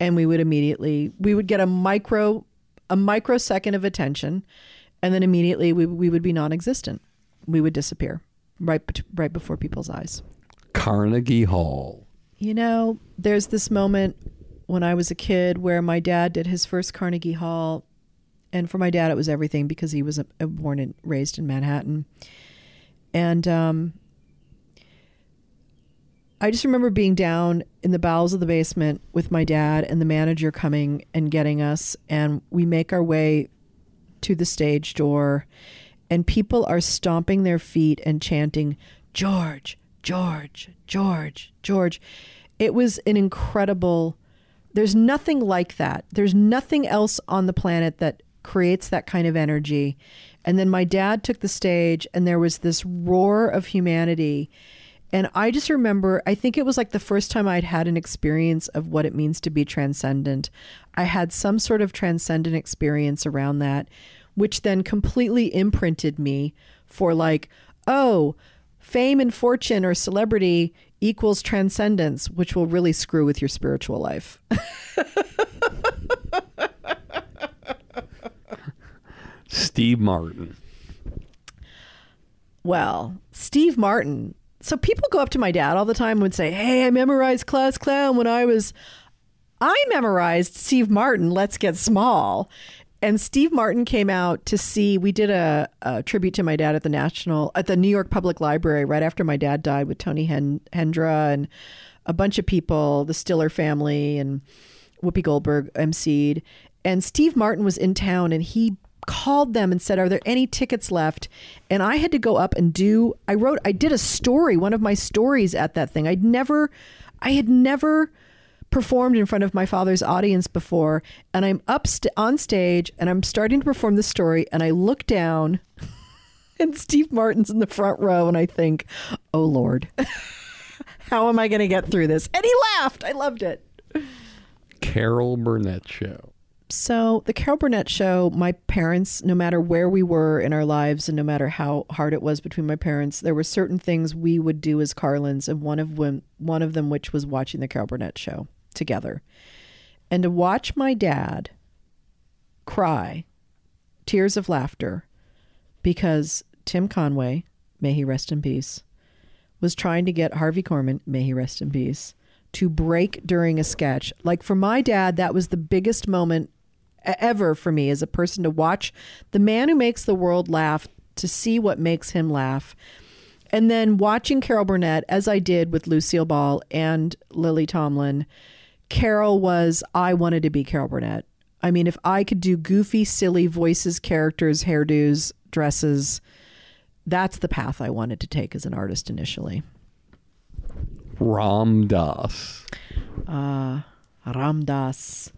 Speaker 1: and we would immediately we would get a micro a microsecond of attention, and then immediately we we would be non-existent. We would disappear right right before people's eyes.
Speaker 2: Carnegie Hall.
Speaker 1: You know, there's this moment when I was a kid where my dad did his first Carnegie Hall, and for my dad, it was everything because he was a, a born and raised in Manhattan, and um, I just remember being down in the bowels of the basement with my dad and the manager coming and getting us, and we make our way to the stage door, and people are stomping their feet and chanting, George, George, George, George. It was an incredible, there's nothing like that. There's nothing else on the planet that creates that kind of energy. And then my dad took the stage, and there was this roar of humanity. And I just remember, I think it was like the first time I'd had an experience of what it means to be transcendent. I had some sort of transcendent experience around that, which then completely imprinted me for like, oh, fame and fortune or celebrity equals transcendence, which will really screw with your spiritual life.
Speaker 2: Steve Martin.
Speaker 1: Well, Steve Martin. So people go up to my dad all the time and would say, Hey, I memorized Class Clown when I was. I memorized Steve Martin, Let's Get Small. And Steve Martin came out to see. We did a, a tribute to my dad at the National, at the New York Public Library right after my dad died with Tony Hen- Hendra and a bunch of people, the Stiller family and Whoopi Goldberg emceed. And Steve Martin was in town and he called them and said, Are there any tickets left? And I had to go up and do, I wrote, I did a story, one of my stories at that thing. I'd never, I had never performed in front of my father's audience before. And I'm up st- on stage and I'm starting to perform the story. And I look down and Steve Martin's in the front row. And I think, Oh Lord, how am I going to get through this? And he laughed. I loved it.
Speaker 2: Carol Burnett Show.
Speaker 1: So, the Carol Burnett show, my parents, no matter where we were in our lives and no matter how hard it was between my parents, there were certain things we would do as Carlins, and one of them, one of them which was watching the Carol Burnett show together. And to watch my dad cry tears of laughter because Tim Conway, may he rest in peace, was trying to get Harvey Korman, may he rest in peace, to break during a sketch. Like for my dad, that was the biggest moment ever for me as a person to watch the man who makes the world laugh, to see what makes him laugh. And then watching Carol Burnett, as I did with Lucille Ball and Lily Tomlin, Carol was, I wanted to be Carol Burnett. I mean, if I could do goofy, silly voices, characters, hairdos, dresses, that's the path I wanted to take as an artist initially.
Speaker 2: Ram Dass.
Speaker 1: Uh, Ram Dass.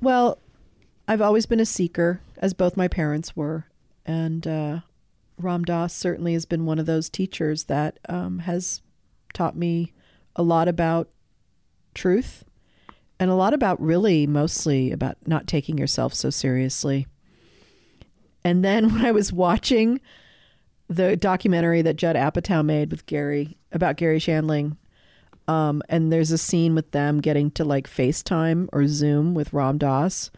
Speaker 1: Well, I've always been a seeker, as both my parents were, and uh, Ram Dass certainly has been one of those teachers that um, has taught me a lot about truth and a lot about really mostly about not taking yourself so seriously. And then when I was watching the documentary that Judd Apatow made with Garry about Garry Shandling, um, and there's a scene with them getting to like FaceTime or Zoom with Ram Dass.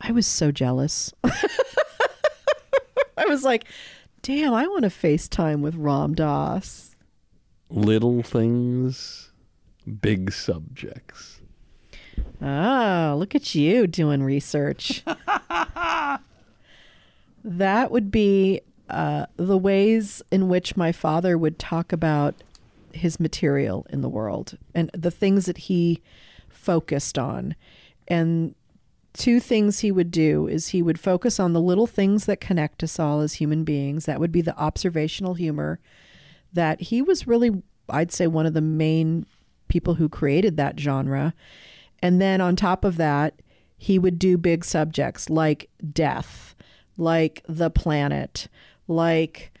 Speaker 1: I was so jealous. I was like, damn, I want to FaceTime with Ram Dass.
Speaker 2: Little things, big subjects.
Speaker 1: Oh, look at you doing research. that would be uh, the ways in which my father would talk about his material in the world and the things that he focused on. And two things he would do is he would focus on the little things that connect us all as human beings. That would be the observational humor that he was really, I'd say, one of the main people who created that genre. And then on top of that, he would do big subjects like death, like the planet, like,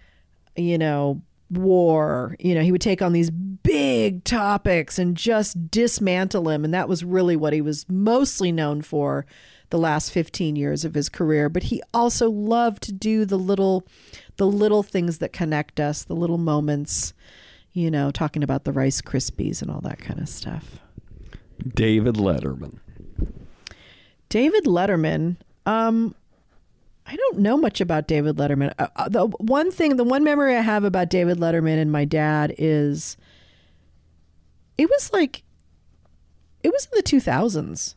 Speaker 1: you know, war. You know, he would take on these big topics and just dismantle them. And that was really what he was mostly known for the last 15 years of his career. But he also loved to do the little, the little things that connect us, the little moments, you know, talking about the Rice Krispies and all that kind of stuff.
Speaker 2: David Letterman.
Speaker 1: David Letterman. Um, I don't know much about David Letterman. Uh, uh, the one thing, the one memory I have about David Letterman and my dad is it was like it was in the 2000s.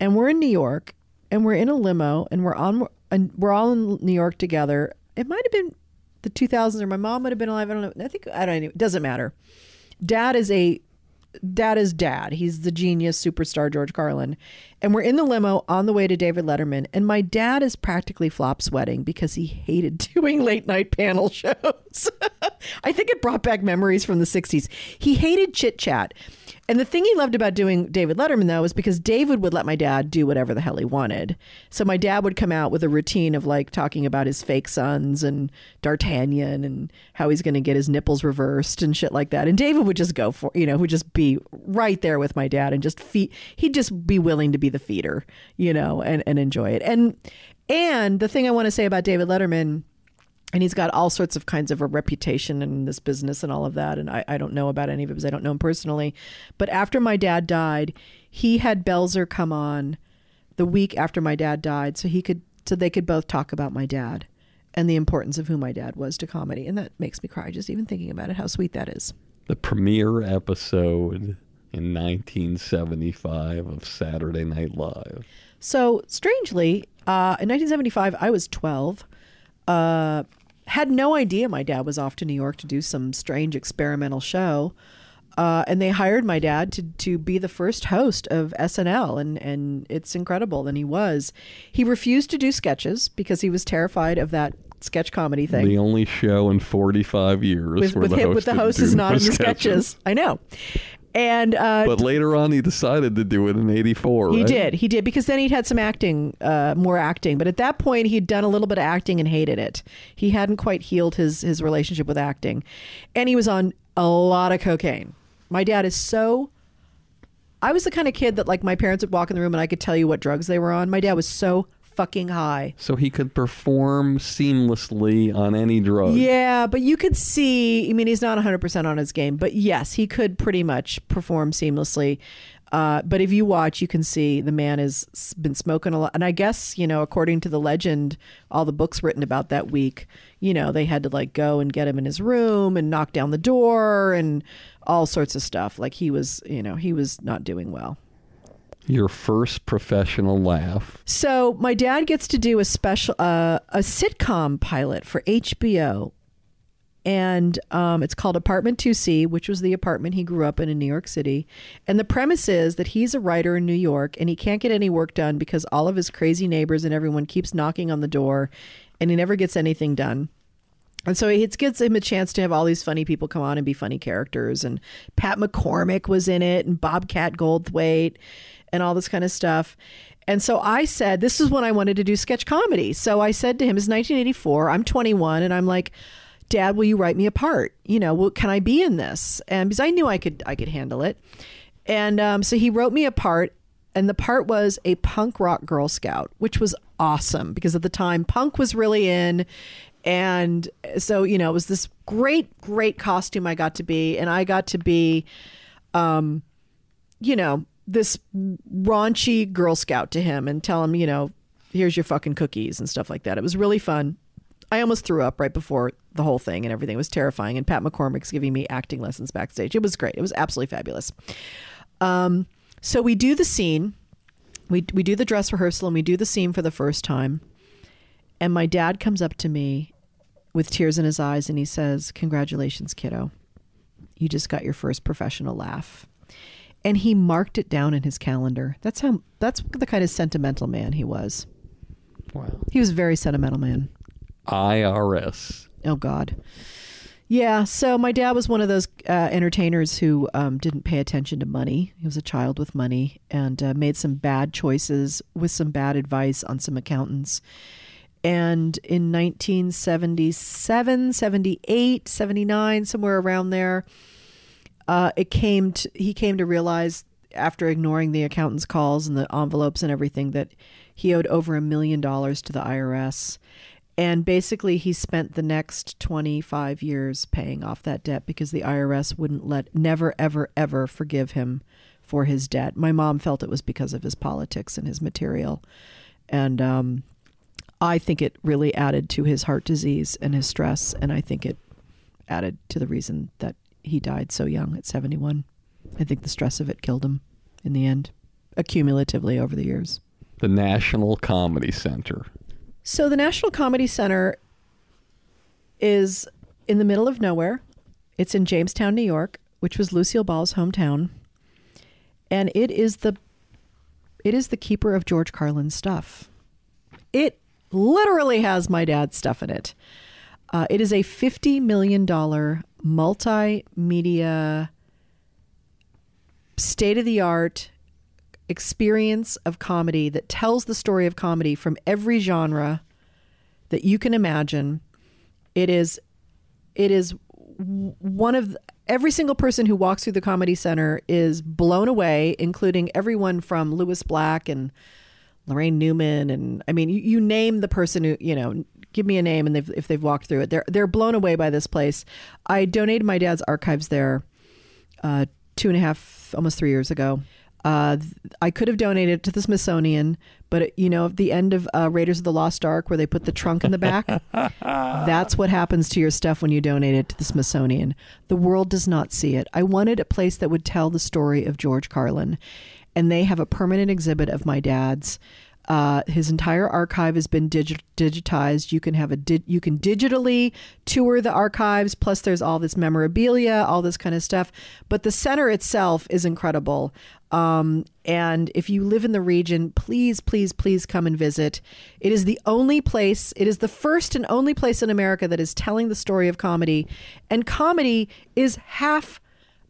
Speaker 1: And we're in New York and we're in a limo and we're on and we're all in New York together. It might have been the 2000s or my mom would have been alive. I don't know. I think I don't know. It doesn't matter. Dad is a dad is dad. He's the genius superstar George Carlin. And we're in the limo on the way to David Letterman. And my dad is practically flop sweating because he hated doing late night panel shows. I think it brought back memories from the 60s. He hated chit chat. And the thing he loved about doing David Letterman, though, was because David would let my dad do whatever the hell he wanted. So my dad would come out with a routine of like talking about his fake sons and D'Artagnan and how he's going to get his nipples reversed and shit like that. And David would just go for, you know, would just be right there with my dad and just feed, he'd just be willing to be the feeder, you know, and, and enjoy it. And, and the thing I want to say about David Letterman, and he's got all sorts of kinds of a reputation in this business and all of that. And I, I don't know about any of it because I don't know him personally. But after my dad died, he had Belzer come on the week after my dad died, so he could so they could both talk about my dad and the importance of who my dad was to comedy. And that makes me cry just even thinking about it. How sweet that is.
Speaker 2: The premiere episode in 1975 of Saturday Night Live.
Speaker 1: So strangely, uh, in 1975, I was 12. Uh, had no idea my dad was off to New York to do some strange experimental show. Uh, and they hired my dad to, to be the first host of SNL, and, and it's incredible. And he was. He refused to do sketches because he was terrified of that sketch comedy thing.
Speaker 2: The only show in 45 years
Speaker 1: with,
Speaker 2: where
Speaker 1: with
Speaker 2: the
Speaker 1: him,
Speaker 2: host,
Speaker 1: with the host is not
Speaker 2: no
Speaker 1: in the sketches. I know. And uh,
Speaker 2: But later on, he decided to do it in 84.
Speaker 1: He
Speaker 2: right?
Speaker 1: did. He did because then he'd had some acting, uh, more acting. But at that point, he'd done a little bit of acting and hated it. He hadn't quite healed his his relationship with acting, and he was on a lot of cocaine. My dad is so. I was the kind of kid that like my parents would walk in the room and I could tell you what drugs they were on. My dad was so fucking high.
Speaker 2: So he could perform seamlessly on any drug.
Speaker 1: Yeah, but you could see. I mean, he's not 100% on his game, but yes, he could pretty much perform seamlessly. Uh, but if you watch, you can see the man has been smoking a lot. And I guess, you know, according to the legend, all the books written about that week, you know, they had to like go and get him in his room and knock down the door and all sorts of stuff. Like he was, you know, he was not doing well.
Speaker 2: Your first professional laugh.
Speaker 1: So my dad gets to do a special, uh, a sitcom pilot for HBO, and um, it's called Apartment 2C, which was the apartment he grew up in in New York City. And the premise is that he's a writer in New York, and he can't get any work done because all of his crazy neighbors and everyone keeps knocking on the door, and he never gets anything done. And so it gives him a chance to have all these funny people come on and be funny characters. And Pat McCormick was in it, and Bobcat Goldthwait, and all this kind of stuff. And so I said, this is when I wanted to do sketch comedy. So I said to him, it's 1984. I'm 21, and I'm like, Dad, will you write me a part? You know, well, can I be in this? And because I knew I could, I could handle it. And um, so he wrote me a part, and the part was a punk rock Girl Scout, which was awesome because at the time punk was really in. And so, you know, it was this great, great costume I got to be. And I got to be, um, you know, this raunchy Girl Scout to him and tell him, you know, here's your fucking cookies and stuff like that. It was really fun. I almost threw up right before the whole thing and everything. It was terrifying. And Pat McCormick's giving me acting lessons backstage. It was great. It was absolutely fabulous. Um, so we do the scene. We, we do the dress rehearsal and we do the scene for the first time. And my dad comes up to me with tears in his eyes and he says, Congratulations, kiddo. You just got your first professional laugh. And he marked it down in his calendar. That's how that's the kind of sentimental man he was.
Speaker 2: Wow.
Speaker 1: He was a very sentimental man.
Speaker 2: IRS.
Speaker 1: Oh God. Yeah. So my dad was one of those uh, entertainers who um, didn't pay attention to money. He was a child with money and uh, made some bad choices with some bad advice on some accountants. And in 1977, 78, 79, somewhere around there, uh, it came to, he came to realize after ignoring the accountant's calls and the envelopes and everything that he owed over a million dollars to the IRS. And basically, he spent the next 25 years paying off that debt because the IRS wouldn't let, never, ever, ever forgive him for his debt. My mom felt it was because of his politics and his material. And um, I think it really added to his heart disease and his stress. And I think it added to the reason that he died so young at 71. I think the stress of it killed him in the end, accumulatively over the years.
Speaker 2: The National Comedy Center.
Speaker 1: So the National Comedy Center is in the middle of nowhere. It's in Jamestown, New York, which was Lucille Ball's hometown. And it is the it is the keeper of George Carlin's stuff. It literally has my dad's stuff in it. Uh, it is a $50 million multimedia, state of the art experience of comedy that tells the story of comedy from every genre that you can imagine. It is, it is one of the, every single person who walks through the comedy center is blown away, including everyone from Lewis Black and Laraine Newman, and I mean, you, you name the person who you know. Give me a name, and they've, if they've walked through it, they're they're blown away by this place. I donated my dad's archives there uh, two and a half, almost three years ago. Uh, I could have donated it to the Smithsonian, but it, you know, at the end of uh, Raiders of the Lost Ark, where they put the trunk in the back, that's what happens to your stuff when you donate it to the Smithsonian. The world does not see it. I wanted a place that would tell the story of George Carlin, and they have a permanent exhibit of my dad's. Uh, his entire archive has been digi- digitized. You can have a di- you can digitally tour the archives. Plus, there's all this memorabilia, all this kind of stuff. But the center itself is incredible. Um, and if you live in the region, please, please, please come and visit. It is the only place. It is the first and only place in America that is telling the story of comedy, and comedy is half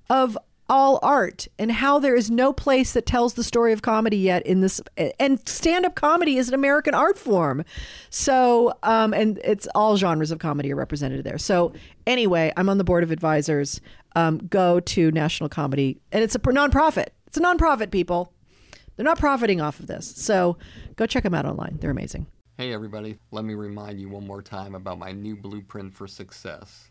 Speaker 1: of all art and how there is no place that tells the story of comedy yet in this and stand-up comedy is an american art form. So um and it's all genres of comedy are represented there. So anyway i'm on the board of advisors. Um, go to national comedy and it's a nonprofit. It's a nonprofit people. They're not profiting off of this. So go check them out online. They're amazing.
Speaker 2: Hey, everybody, let me remind you one more time about my new blueprint for success.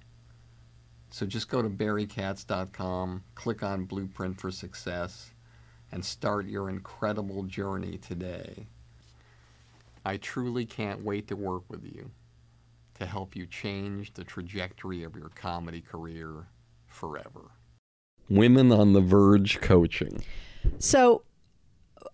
Speaker 2: So just go to barrykatz.com, click on Blueprint for Success, and start your incredible journey today. I truly can't wait to work with you to help you change the trajectory of your comedy career forever. Women on the Verge coaching.
Speaker 1: so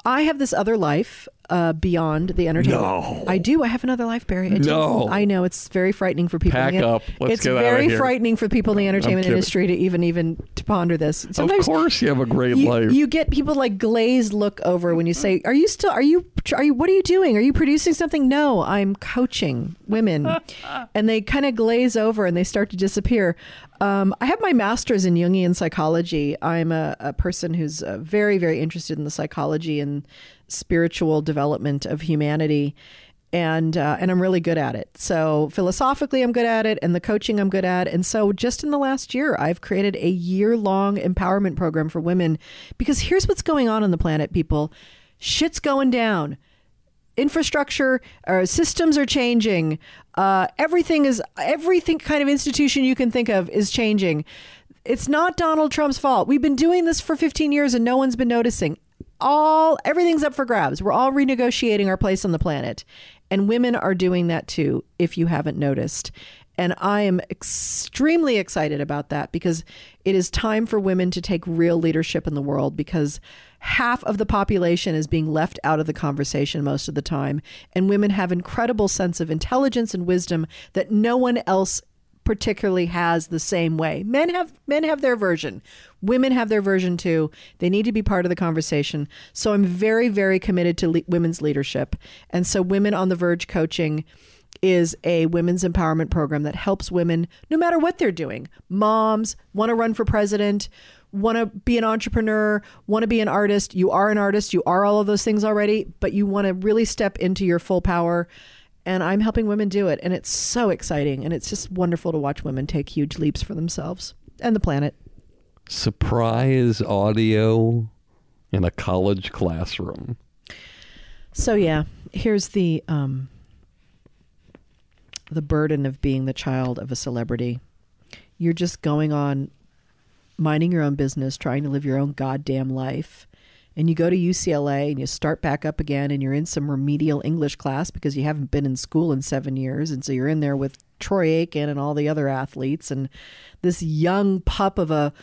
Speaker 1: i have this other life uh, beyond the entertainment
Speaker 2: No.
Speaker 1: i do i have another life barry I do.
Speaker 2: No.
Speaker 1: i know it's very frightening for people in
Speaker 2: Pack
Speaker 1: the-
Speaker 2: up. Let's
Speaker 1: it's
Speaker 2: get
Speaker 1: very
Speaker 2: here.
Speaker 1: frightening for people in the entertainment industry to even even to ponder this
Speaker 2: of course, you have a great
Speaker 1: you,
Speaker 2: life.
Speaker 1: you get people like glazed look over when you say are you still are you are you what are you doing are you producing something no i'm coaching women and they kind of glaze over and they start to disappear um, i have my master's in jungian psychology i'm a, a person who's uh, very very interested in the psychology and spiritual development of humanity and uh, and I'm really good at it. So philosophically, I'm good at it, and the coaching I'm good at. And so just in the last year, I've created a year long empowerment program for women because here's what's going on on the planet, people. Shit's going down. infrastructure or systems are changing. Uh, everything is everything kind of institution you can think of is changing. It's not Donald Trump's fault. We've been doing this for 15 years and no one's been noticing. All everything's up for grabs. We're all renegotiating our place on the planet. And women are doing that too, if you haven't noticed. And I am extremely excited about that because it is time for women to take real leadership in the world because half of the population is being left out of the conversation most of the time. And women have incredible sense of intelligence and wisdom that no one else particularly has the same way. Men have men have their version. Women have their version too. They need to be part of the conversation. So I'm very very committed to le- women's leadership. And so Women on the Verge coaching is a women's empowerment program that helps women no matter what they're doing. Moms want to run for president, want to be an entrepreneur, want to be an artist. You are an artist, you are all of those things already, but you want to really step into your full power. And I'm helping women do it. And it's so exciting. And it's just wonderful to watch women take huge leaps for themselves and the planet.
Speaker 2: Surprise audio in a college classroom.
Speaker 1: So, yeah, here's the. Um, the burden of being the child of a celebrity. You're just going on minding your own business, trying to live your own goddamn life. And you go to UCLA and you start back up again and you're in some remedial English class because you haven't been in school in seven years. And so you're in there with Troy Aikman and all the other athletes. And this young pup of a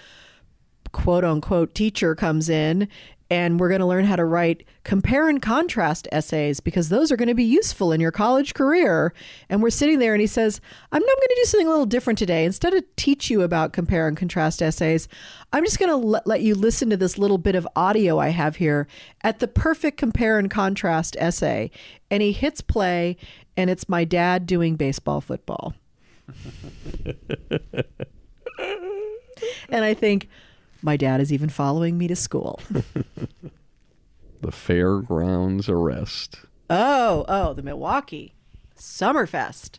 Speaker 1: quote unquote teacher comes in and we're going to learn how to write compare and contrast essays because those are going to be useful in your college career. And we're sitting there and he says, I'm, I'm going to do something a little different today. Instead of teach you about compare and contrast essays, I'm just going to let, let you listen to this little bit of audio I have here at the perfect compare and contrast essay. And he hits play and it's my dad doing baseball football. and I think, my dad is even following me to school.
Speaker 2: The fairgrounds arrest.
Speaker 1: Oh, oh, the Milwaukee Summerfest.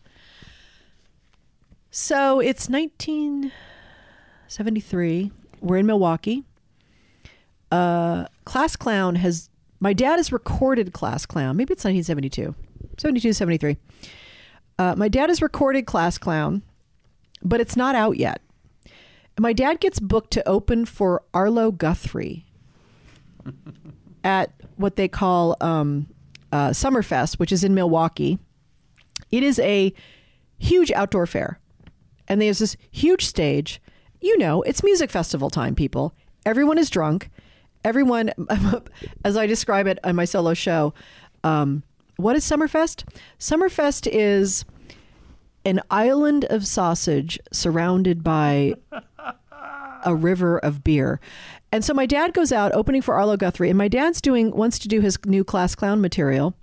Speaker 1: So it's 1973. We're in Milwaukee. Uh, Class Clown has, my dad has recorded Class Clown. Maybe it's 1972, 72, 73. Uh, my dad has recorded Class Clown, but it's not out yet. My dad gets booked to open for Arlo Guthrie at what they call um, uh, Summerfest, which is in Milwaukee. It is a huge outdoor fair, and there's this huge stage. You know, it's music festival time, people. Everyone is drunk. Everyone, as I describe it on my solo show, um, what is Summerfest? Summerfest is an island of sausage surrounded by a river of beer. And so my dad goes out opening for Arlo Guthrie, and my dad's doing wants to do his new class clown material.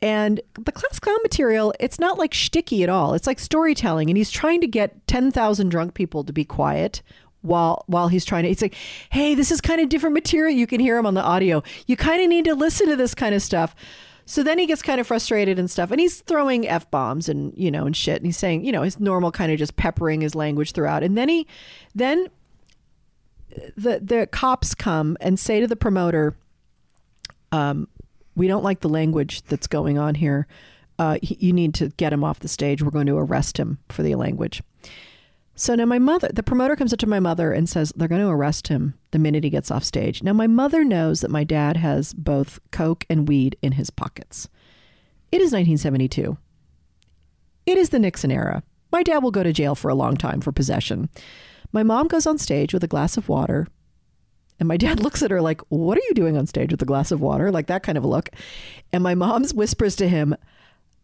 Speaker 1: And the class clown material, it's not like shticky at all. It's like storytelling, and he's trying to get ten thousand drunk people to be quiet while while he's trying to. It's like, hey, this is kind of different material. You can hear him on the audio. You kind of need to listen to this kind of stuff. So then he gets kind of frustrated and stuff, and he's throwing f bombs and you know and shit, and he's saying you know his normal kind of just peppering his language throughout, and then he then the the cops come and say to the promoter, um, "We don't like the language that's going on here. Uh, he, you need to get him off the stage. We're going to arrest him for the language." So now my mother, the promoter comes up to my mother and says they're going to arrest him the minute he gets off stage. Now my mother knows that my dad has both coke and weed in his pockets. It is 1972. It is the Nixon era. My dad will go to jail for a long time for possession. My mom goes on stage with a glass of water. And my dad looks at her like, What are you doing on stage with a glass of water? Like that kind of a look. And my mom whispers to him,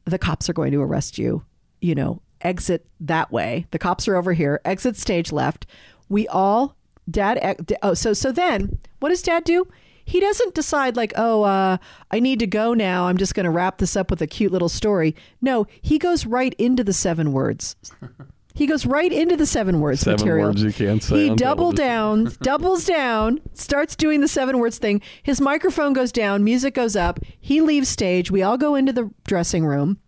Speaker 1: The cops are going to arrest you. You know, exit that way. The cops are over here. Exit stage left. We all, dad, oh, so, so then what does dad do? He doesn't decide like, oh, uh, I need to go now. I'm just going to wrap this up with a cute little story. No, he goes right into the seven words. He goes right into the seven words
Speaker 2: Seven
Speaker 1: material.
Speaker 2: words you can't say
Speaker 1: He double
Speaker 2: television.
Speaker 1: down, doubles down, starts doing the seven words thing. His microphone goes down, music goes up. He leaves stage. We all go into the dressing room.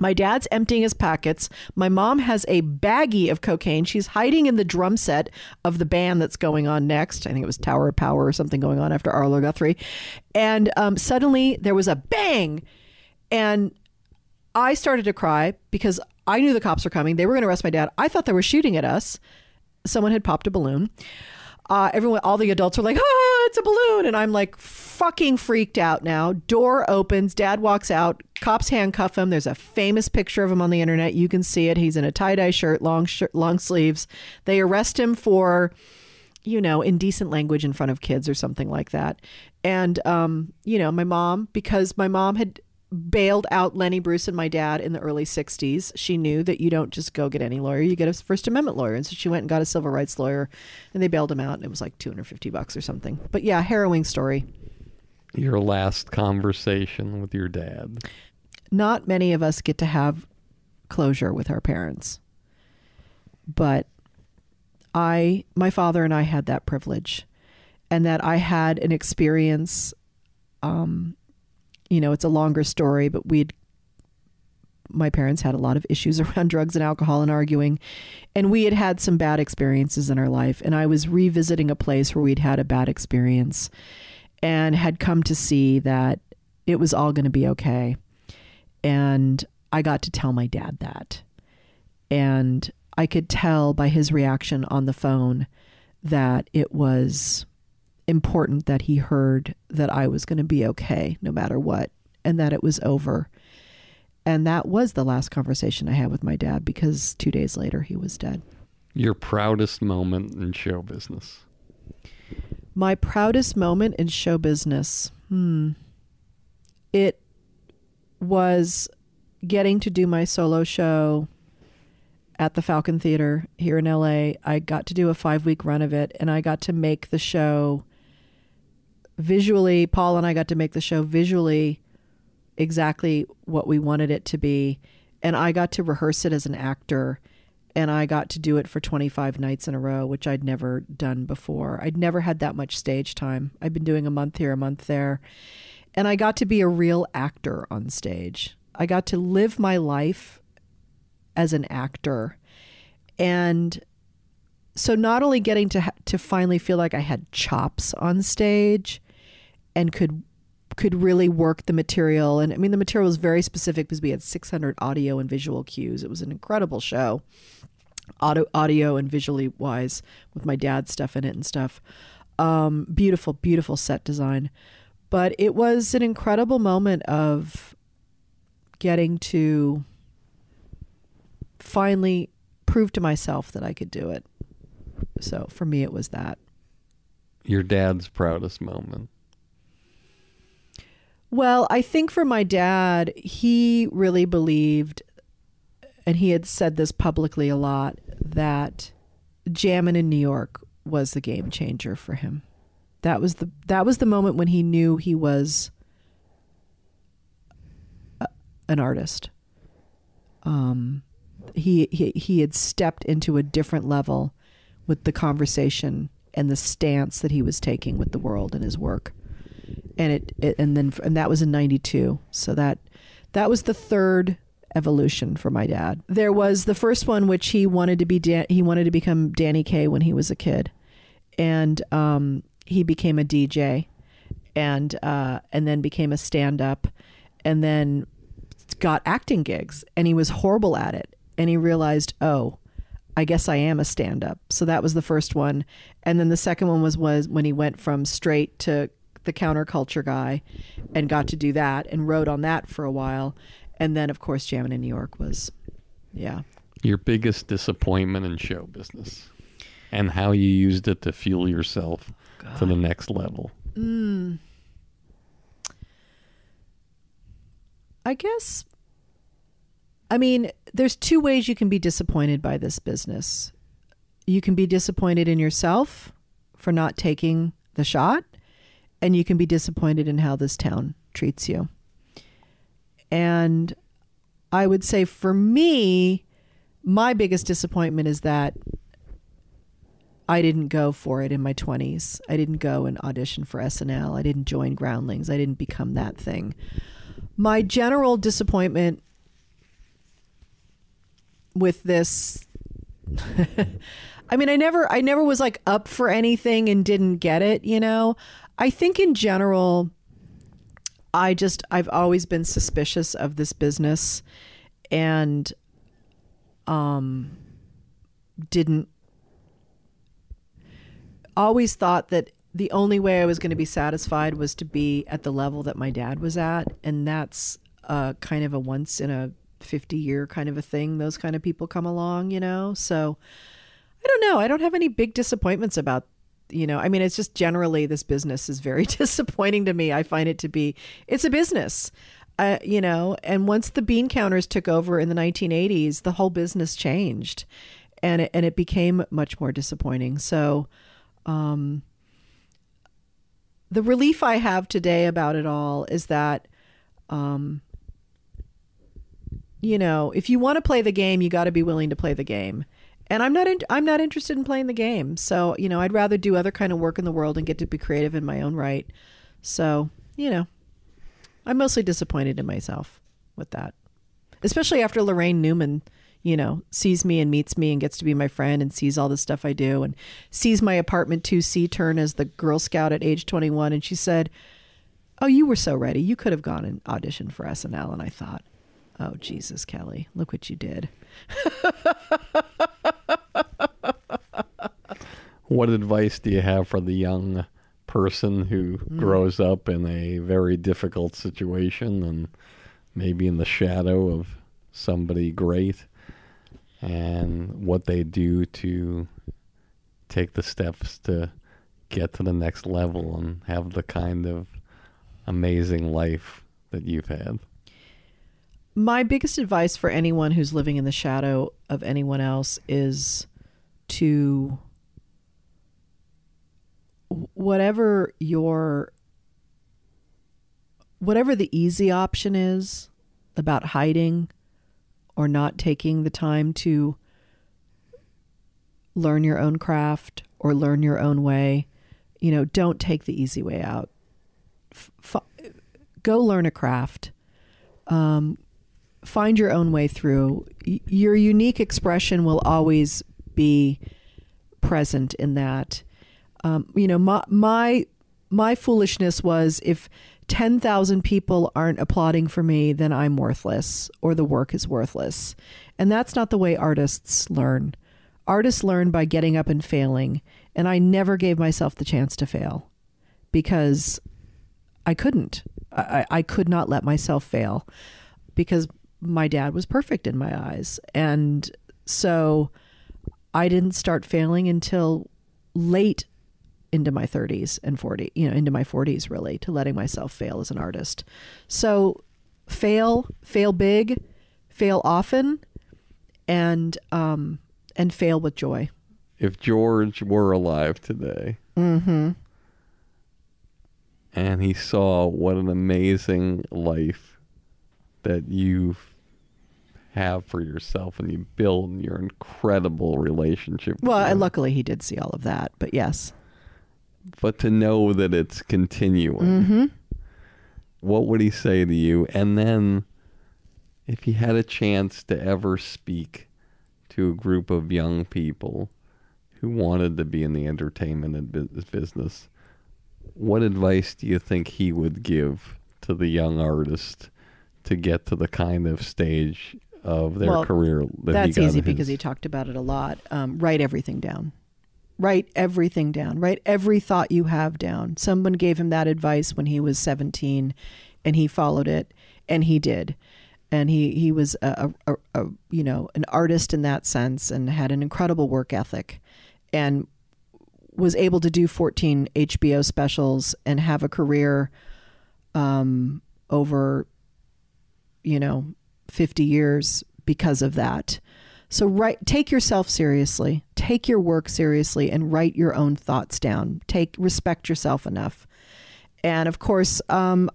Speaker 1: My dad's emptying his pockets. My mom has a baggie of cocaine. She's hiding in the drum set of the band that's going on next. I think it was Tower of Power or something going on after Arlo Guthrie. And um, suddenly there was a bang And I started to cry because I knew the cops were coming. They were going to arrest my dad. I thought they were shooting at us. Someone had popped a balloon. Uh, everyone, all the adults were like, "Oh, it's a balloon!" And I'm like, fucking freaked out now. Door opens. Dad walks out. Cops handcuff him. There's a famous picture of him on the internet. You can see it. He's in a tie dye shirt, long shirt, long sleeves. They arrest him for you know, indecent language in front of kids or something like that. And, um, you know, my mom, because my mom had bailed out Lenny Bruce and my dad in the early 60s, she knew that you don't just go get any lawyer, you get a First Amendment lawyer. And so she went and got a civil rights lawyer and they bailed him out and it was like 250 bucks or something. But yeah, harrowing story.
Speaker 2: Your last conversation with your dad.
Speaker 1: Not many of us get to have closure with our parents. But I, my father and I had that privilege, and that I had an experience. Um, you know, it's a longer story, but we'd, my parents had a lot of issues around drugs and alcohol and arguing, and we had had some bad experiences in our life. And I was revisiting a place where we'd had a bad experience and had come to see that it was all going to be okay. And I got to tell my dad that. And I could tell by his reaction on the phone that it was important that he heard that I was going to be okay no matter what and that it was over. And that was the last conversation I had with my dad because two days later he was dead.
Speaker 2: Your proudest moment in show business.
Speaker 1: My proudest moment in show business. Hmm. It was getting to do my solo show at the Falcon Theater here in LA. I got to do a five week run of it and I got to make the show visually. Paul and I got to make the show visually exactly what we wanted it to be. And I got to rehearse it as an actor and I got to do it for 25 nights in a row, which I'd never done before. I'd never had that much stage time. I've been doing a month here, a month there. And I got to be a real actor on stage. I got to live my life as an actor. And so not only getting to ha- to finally feel like I had chops on stage and could could really work the material and I mean the material was very specific because we had 600 audio and visual cues. It was an incredible show. Audio audio and visually wise with my dad's stuff in it and stuff. Um, beautiful beautiful set design. But it was an incredible moment of getting to finally prove to myself that I could do it. So for me, it was that.
Speaker 2: Your dad's proudest moment.
Speaker 1: Well, I think for my dad, he really believed, and he had said this publicly a lot, that Jammin' in New York was the game changer for him. That was the that was the moment when he knew he was a, an artist. Um, he, he he had stepped into a different level with the conversation and the stance that he was taking with the world and his work. And it, it and then and that was in 92 so that that was the third evolution for my dad. There was the first one which he wanted to be Dan, he wanted to become Danny Kaye when he was a kid. And um, he became a DJ and uh, and then became a stand up and then got acting gigs. And he was horrible at it. And he realized, oh, I guess I am a stand up. So that was the first one. And then the second one was was when he went from straight to the counterculture guy and got to do that and wrote on that for a while. And then of course Jammin' in New York was yeah.
Speaker 2: Your biggest disappointment in show business and how you used it to fuel yourself God. to the next level.
Speaker 1: Mm. I guess I mean, there's two ways you can be disappointed by this business. You can be disappointed in yourself for not taking the shot, and you can be disappointed in how this town treats you. And I would say for me, my biggest disappointment is that I didn't go for it in my 20s. I didn't go and audition for SNL. I didn't join Groundlings. I didn't become that thing. My general disappointment with this I mean, I never I never was like up for anything and didn't get it, you know. I think in general I just I've always been suspicious of this business and um didn't always thought that the only way I was going to be satisfied was to be at the level that my dad was at and that's uh kind of a once in a 50 year kind of a thing those kind of people come along, you know. So I don't know. I don't have any big disappointments about you know, I mean, it's just generally this business is very disappointing to me. I find it to be, it's a business, uh, you know, and once the bean counters took over in the 1980s, the whole business changed and it, and it became much more disappointing. So, um, the relief I have today about it all is that, um, you know, if you want to play the game, you got to be willing to play the game and I'm not in, I'm not interested in playing the game. So you know, I'd rather do other kind of work in the world and get to be creative in my own right. So you know, I'm mostly disappointed in myself with that, especially after Laraine Newman, you know, sees me and meets me and gets to be my friend and sees all the stuff I do and sees my apartment 2C turn as the Girl Scout at age 21, and she said, "Oh, you were so ready. You could have gone and auditioned for SNL." And I thought, "Oh Jesus, Kelly, look what you did."
Speaker 2: What advice do you have for the young person who hmm. grows up in a very difficult situation and maybe in the shadow of somebody great and what they do to take the steps to get to the next level and have the kind of amazing life that you've had?
Speaker 1: My biggest advice for anyone who's living in the shadow of anyone else is to whatever your whatever the easy option is about hiding or not taking the time to learn your own craft or learn your own way you know don't take the easy way out. F- go learn a craft. Um, find your own way through. Your unique expression will always be present in that. Um, you know, my my my foolishness was if ten thousand people aren't applauding for me, then I'm worthless or the work is worthless, and that's not the way artists learn. Artists learn by getting up and failing, and I never gave myself the chance to fail because I couldn't. I, I could not let myself fail because my dad was perfect in my eyes. And so I didn't start failing until late into my 30s and 40, you know, into my 40s really, to letting myself fail as an artist. So fail, fail big, fail often, and um and fail with joy.
Speaker 2: If George were alive today Mhm. and he saw what an amazing life that you have for yourself and you build your incredible relationship.
Speaker 1: Well, and luckily he did see all of that, but yes.
Speaker 2: but to know that it's continuing, mm-hmm. what would he say to you? And then, if he had a chance to ever speak to a group of young people who wanted to be in the entertainment business, what advice do you think he would give to the young artist to get to the kind of stage of their
Speaker 1: Well,
Speaker 2: career that
Speaker 1: That's
Speaker 2: he got
Speaker 1: easy
Speaker 2: in
Speaker 1: because he talked about it a lot. Um, write everything down. Write everything down. Write every thought you have down. Someone gave him that advice when he was 17 and he followed it and he did. And he, he was a, a, a, a you know an artist in that sense and had an incredible work ethic and was able to do 14 HBO specials and have a career um, over you know 50 years because of that. So write take yourself seriously. Take your work seriously and write your own thoughts down. Take respect yourself enough. And of course, um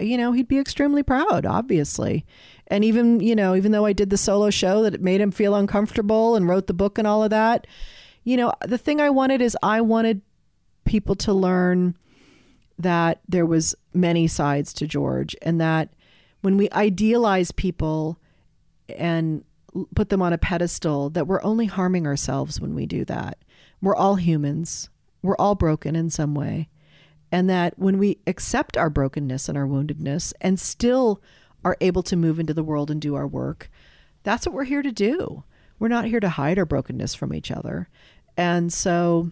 Speaker 1: you know, he'd be extremely proud, obviously. And even, you know, even though I did the solo show that it made him feel uncomfortable and wrote the book and all of that, you know, the thing I wanted is I wanted people to learn that there was many sides to George and that when we idealize people and put them on a pedestal that we're only harming ourselves when we do that. We're all humans. We're all broken in some way. And that when we accept our brokenness and our woundedness and still are able to move into the world and do our work, that's what we're here to do. We're not here to hide our brokenness from each other. And so,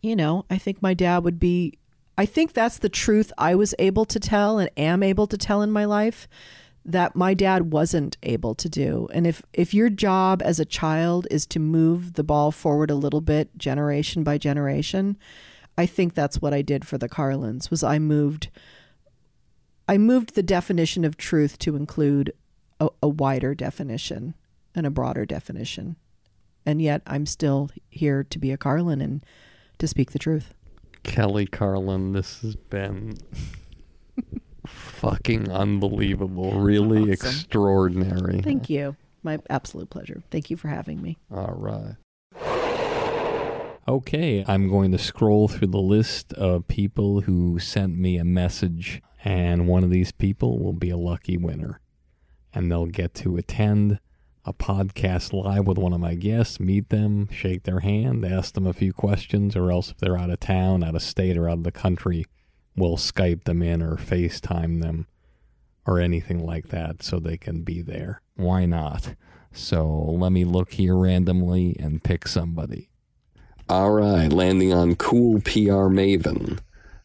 Speaker 1: you know, I think my dad would be, I think that's the truth I was able to tell and am able to tell in my life that my dad wasn't able to do. And if if your job as a child is to move the ball forward a little bit generation by generation, I think that's what I did for the Carlins was I moved I moved the definition of truth to include a, a wider definition and a broader definition. And yet I'm still here to be a Carlin and to speak the truth.
Speaker 2: Kelly Carlin, this has been fucking unbelievable. Really
Speaker 1: Awesome.
Speaker 2: extraordinary.
Speaker 1: Thank you. My absolute pleasure. Thank you for having me.
Speaker 2: All right. Okay, I'm going to scroll through the list of people who sent me a message, and one of these people will be a lucky winner. And they'll get to attend a podcast live with one of my guests, meet them, shake their hand, ask them a few questions, or else if they're out of town, out of state, or out of the country, we'll Skype them in or FaceTime them or anything like that so they can be there. Why not? So let me look here randomly and pick somebody. All right, landing on Cool PR Maven.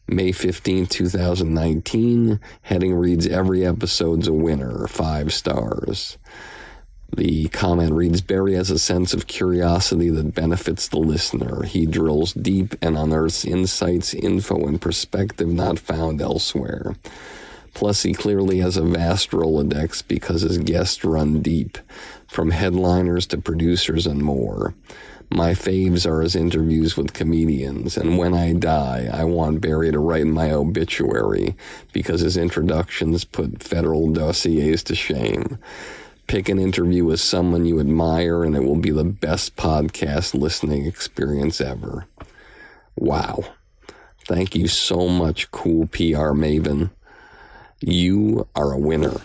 Speaker 2: May 15, 2019. Heading reads every episode's a winner, five stars. The comment reads Barry has a sense of curiosity that benefits the listener. He drills deep and unearths insights, info, and perspective not found elsewhere. Plus, he clearly has a vast Rolodex because his guests run deep, from headliners to producers and more. My faves are his interviews with comedians, and when I die, I want Barry to write my obituary because his introductions put federal dossiers to shame. Pick an interview with someone you admire, and it will be the best podcast listening experience ever. Wow. Thank you so much, cool PR Maven. You are a winner.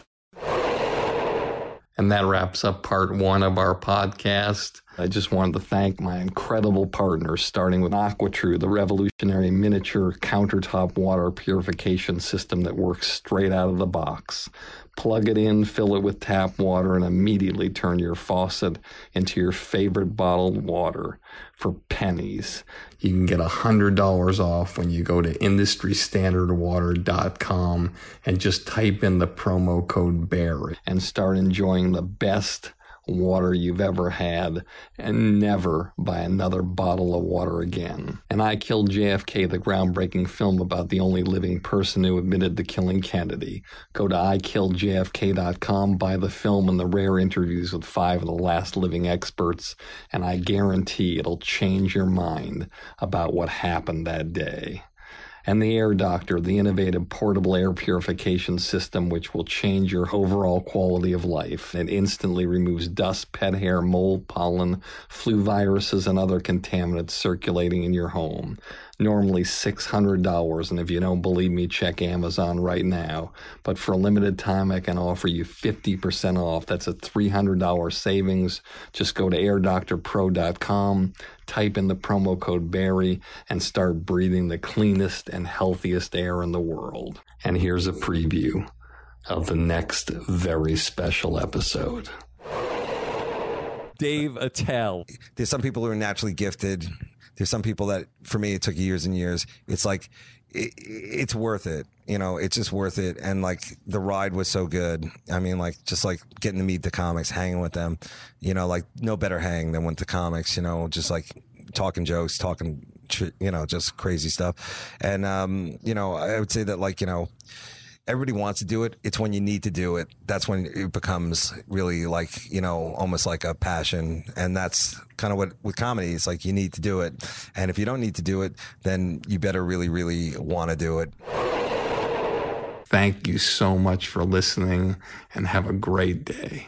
Speaker 2: And that wraps up part one of our podcast. I just wanted to thank my incredible partners, starting with AquaTrue, the revolutionary miniature countertop water purification system that works straight out of the box. Plug it in, fill it with tap water, and immediately turn your faucet into your favorite bottled water for pennies. You can get $100 off when you go to industrystandardwater.com and just type in the promo code BEAR and start enjoying the best water you've ever had and never buy another bottle of water again. And I Killed JFK, the groundbreaking film about the only living person who admitted to killing Kennedy. Go to ikilledjfk.com, buy the film and the rare interviews with five of the last living experts, and I guarantee it'll change your mind about what happened that day and the Air Doctor, the innovative portable air purification system which will change your overall quality of life. It instantly removes dust, pet hair, mold, pollen, flu viruses, and other contaminants circulating in your home. Normally $600, and if you don't believe me, check Amazon right now. But for a limited time, I can offer you 50% off. That's a $300 savings. Just go to airdoctorpro.com, type in the promo code Barry, and start breathing the cleanest and healthiest air in the world. And here's a preview of the next very special episode.
Speaker 6: Dave Attell.
Speaker 9: there's some people who are naturally gifted. There's some people that, for me, it took years and years. It's like, it, it's worth it. You know, it's just worth it. And like the ride was so good. I mean, like just like getting to meet the comics, hanging with them, you know, like no better hang than with the comics, you know, just like talking jokes, talking, you know, just crazy stuff. And, um, you know, I would say that like, you know, everybody wants to do it. It's when you need to do it. That's when it becomes really like, you know, almost like a passion. And that's kind of what with comedy, it's like you need to do it. And if you don't need to do it, then you better really, really want to do it.
Speaker 2: Thank you so much for listening and have a great day.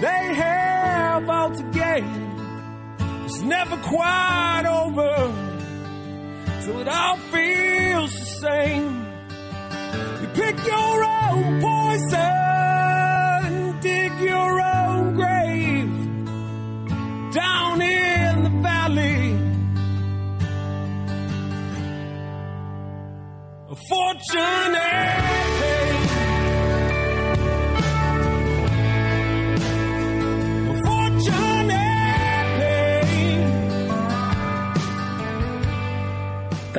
Speaker 4: They have all to gain. It's never quite over till it all feels the same. You pick your own poison, dig your own grave down in the valley. A fortune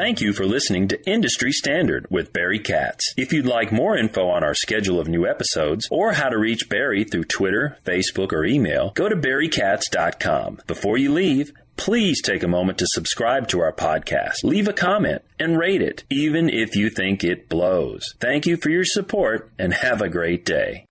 Speaker 6: Thank you for listening to Industry Standard with Barry Katz. If you'd like more info on our schedule of new episodes or how to reach Barry through Twitter, Facebook, or email, go to barrykatz.com. Before you leave, please take a moment to subscribe to our podcast, leave a comment, and rate it, even if you think it blows. Thank you for your support and have a great day.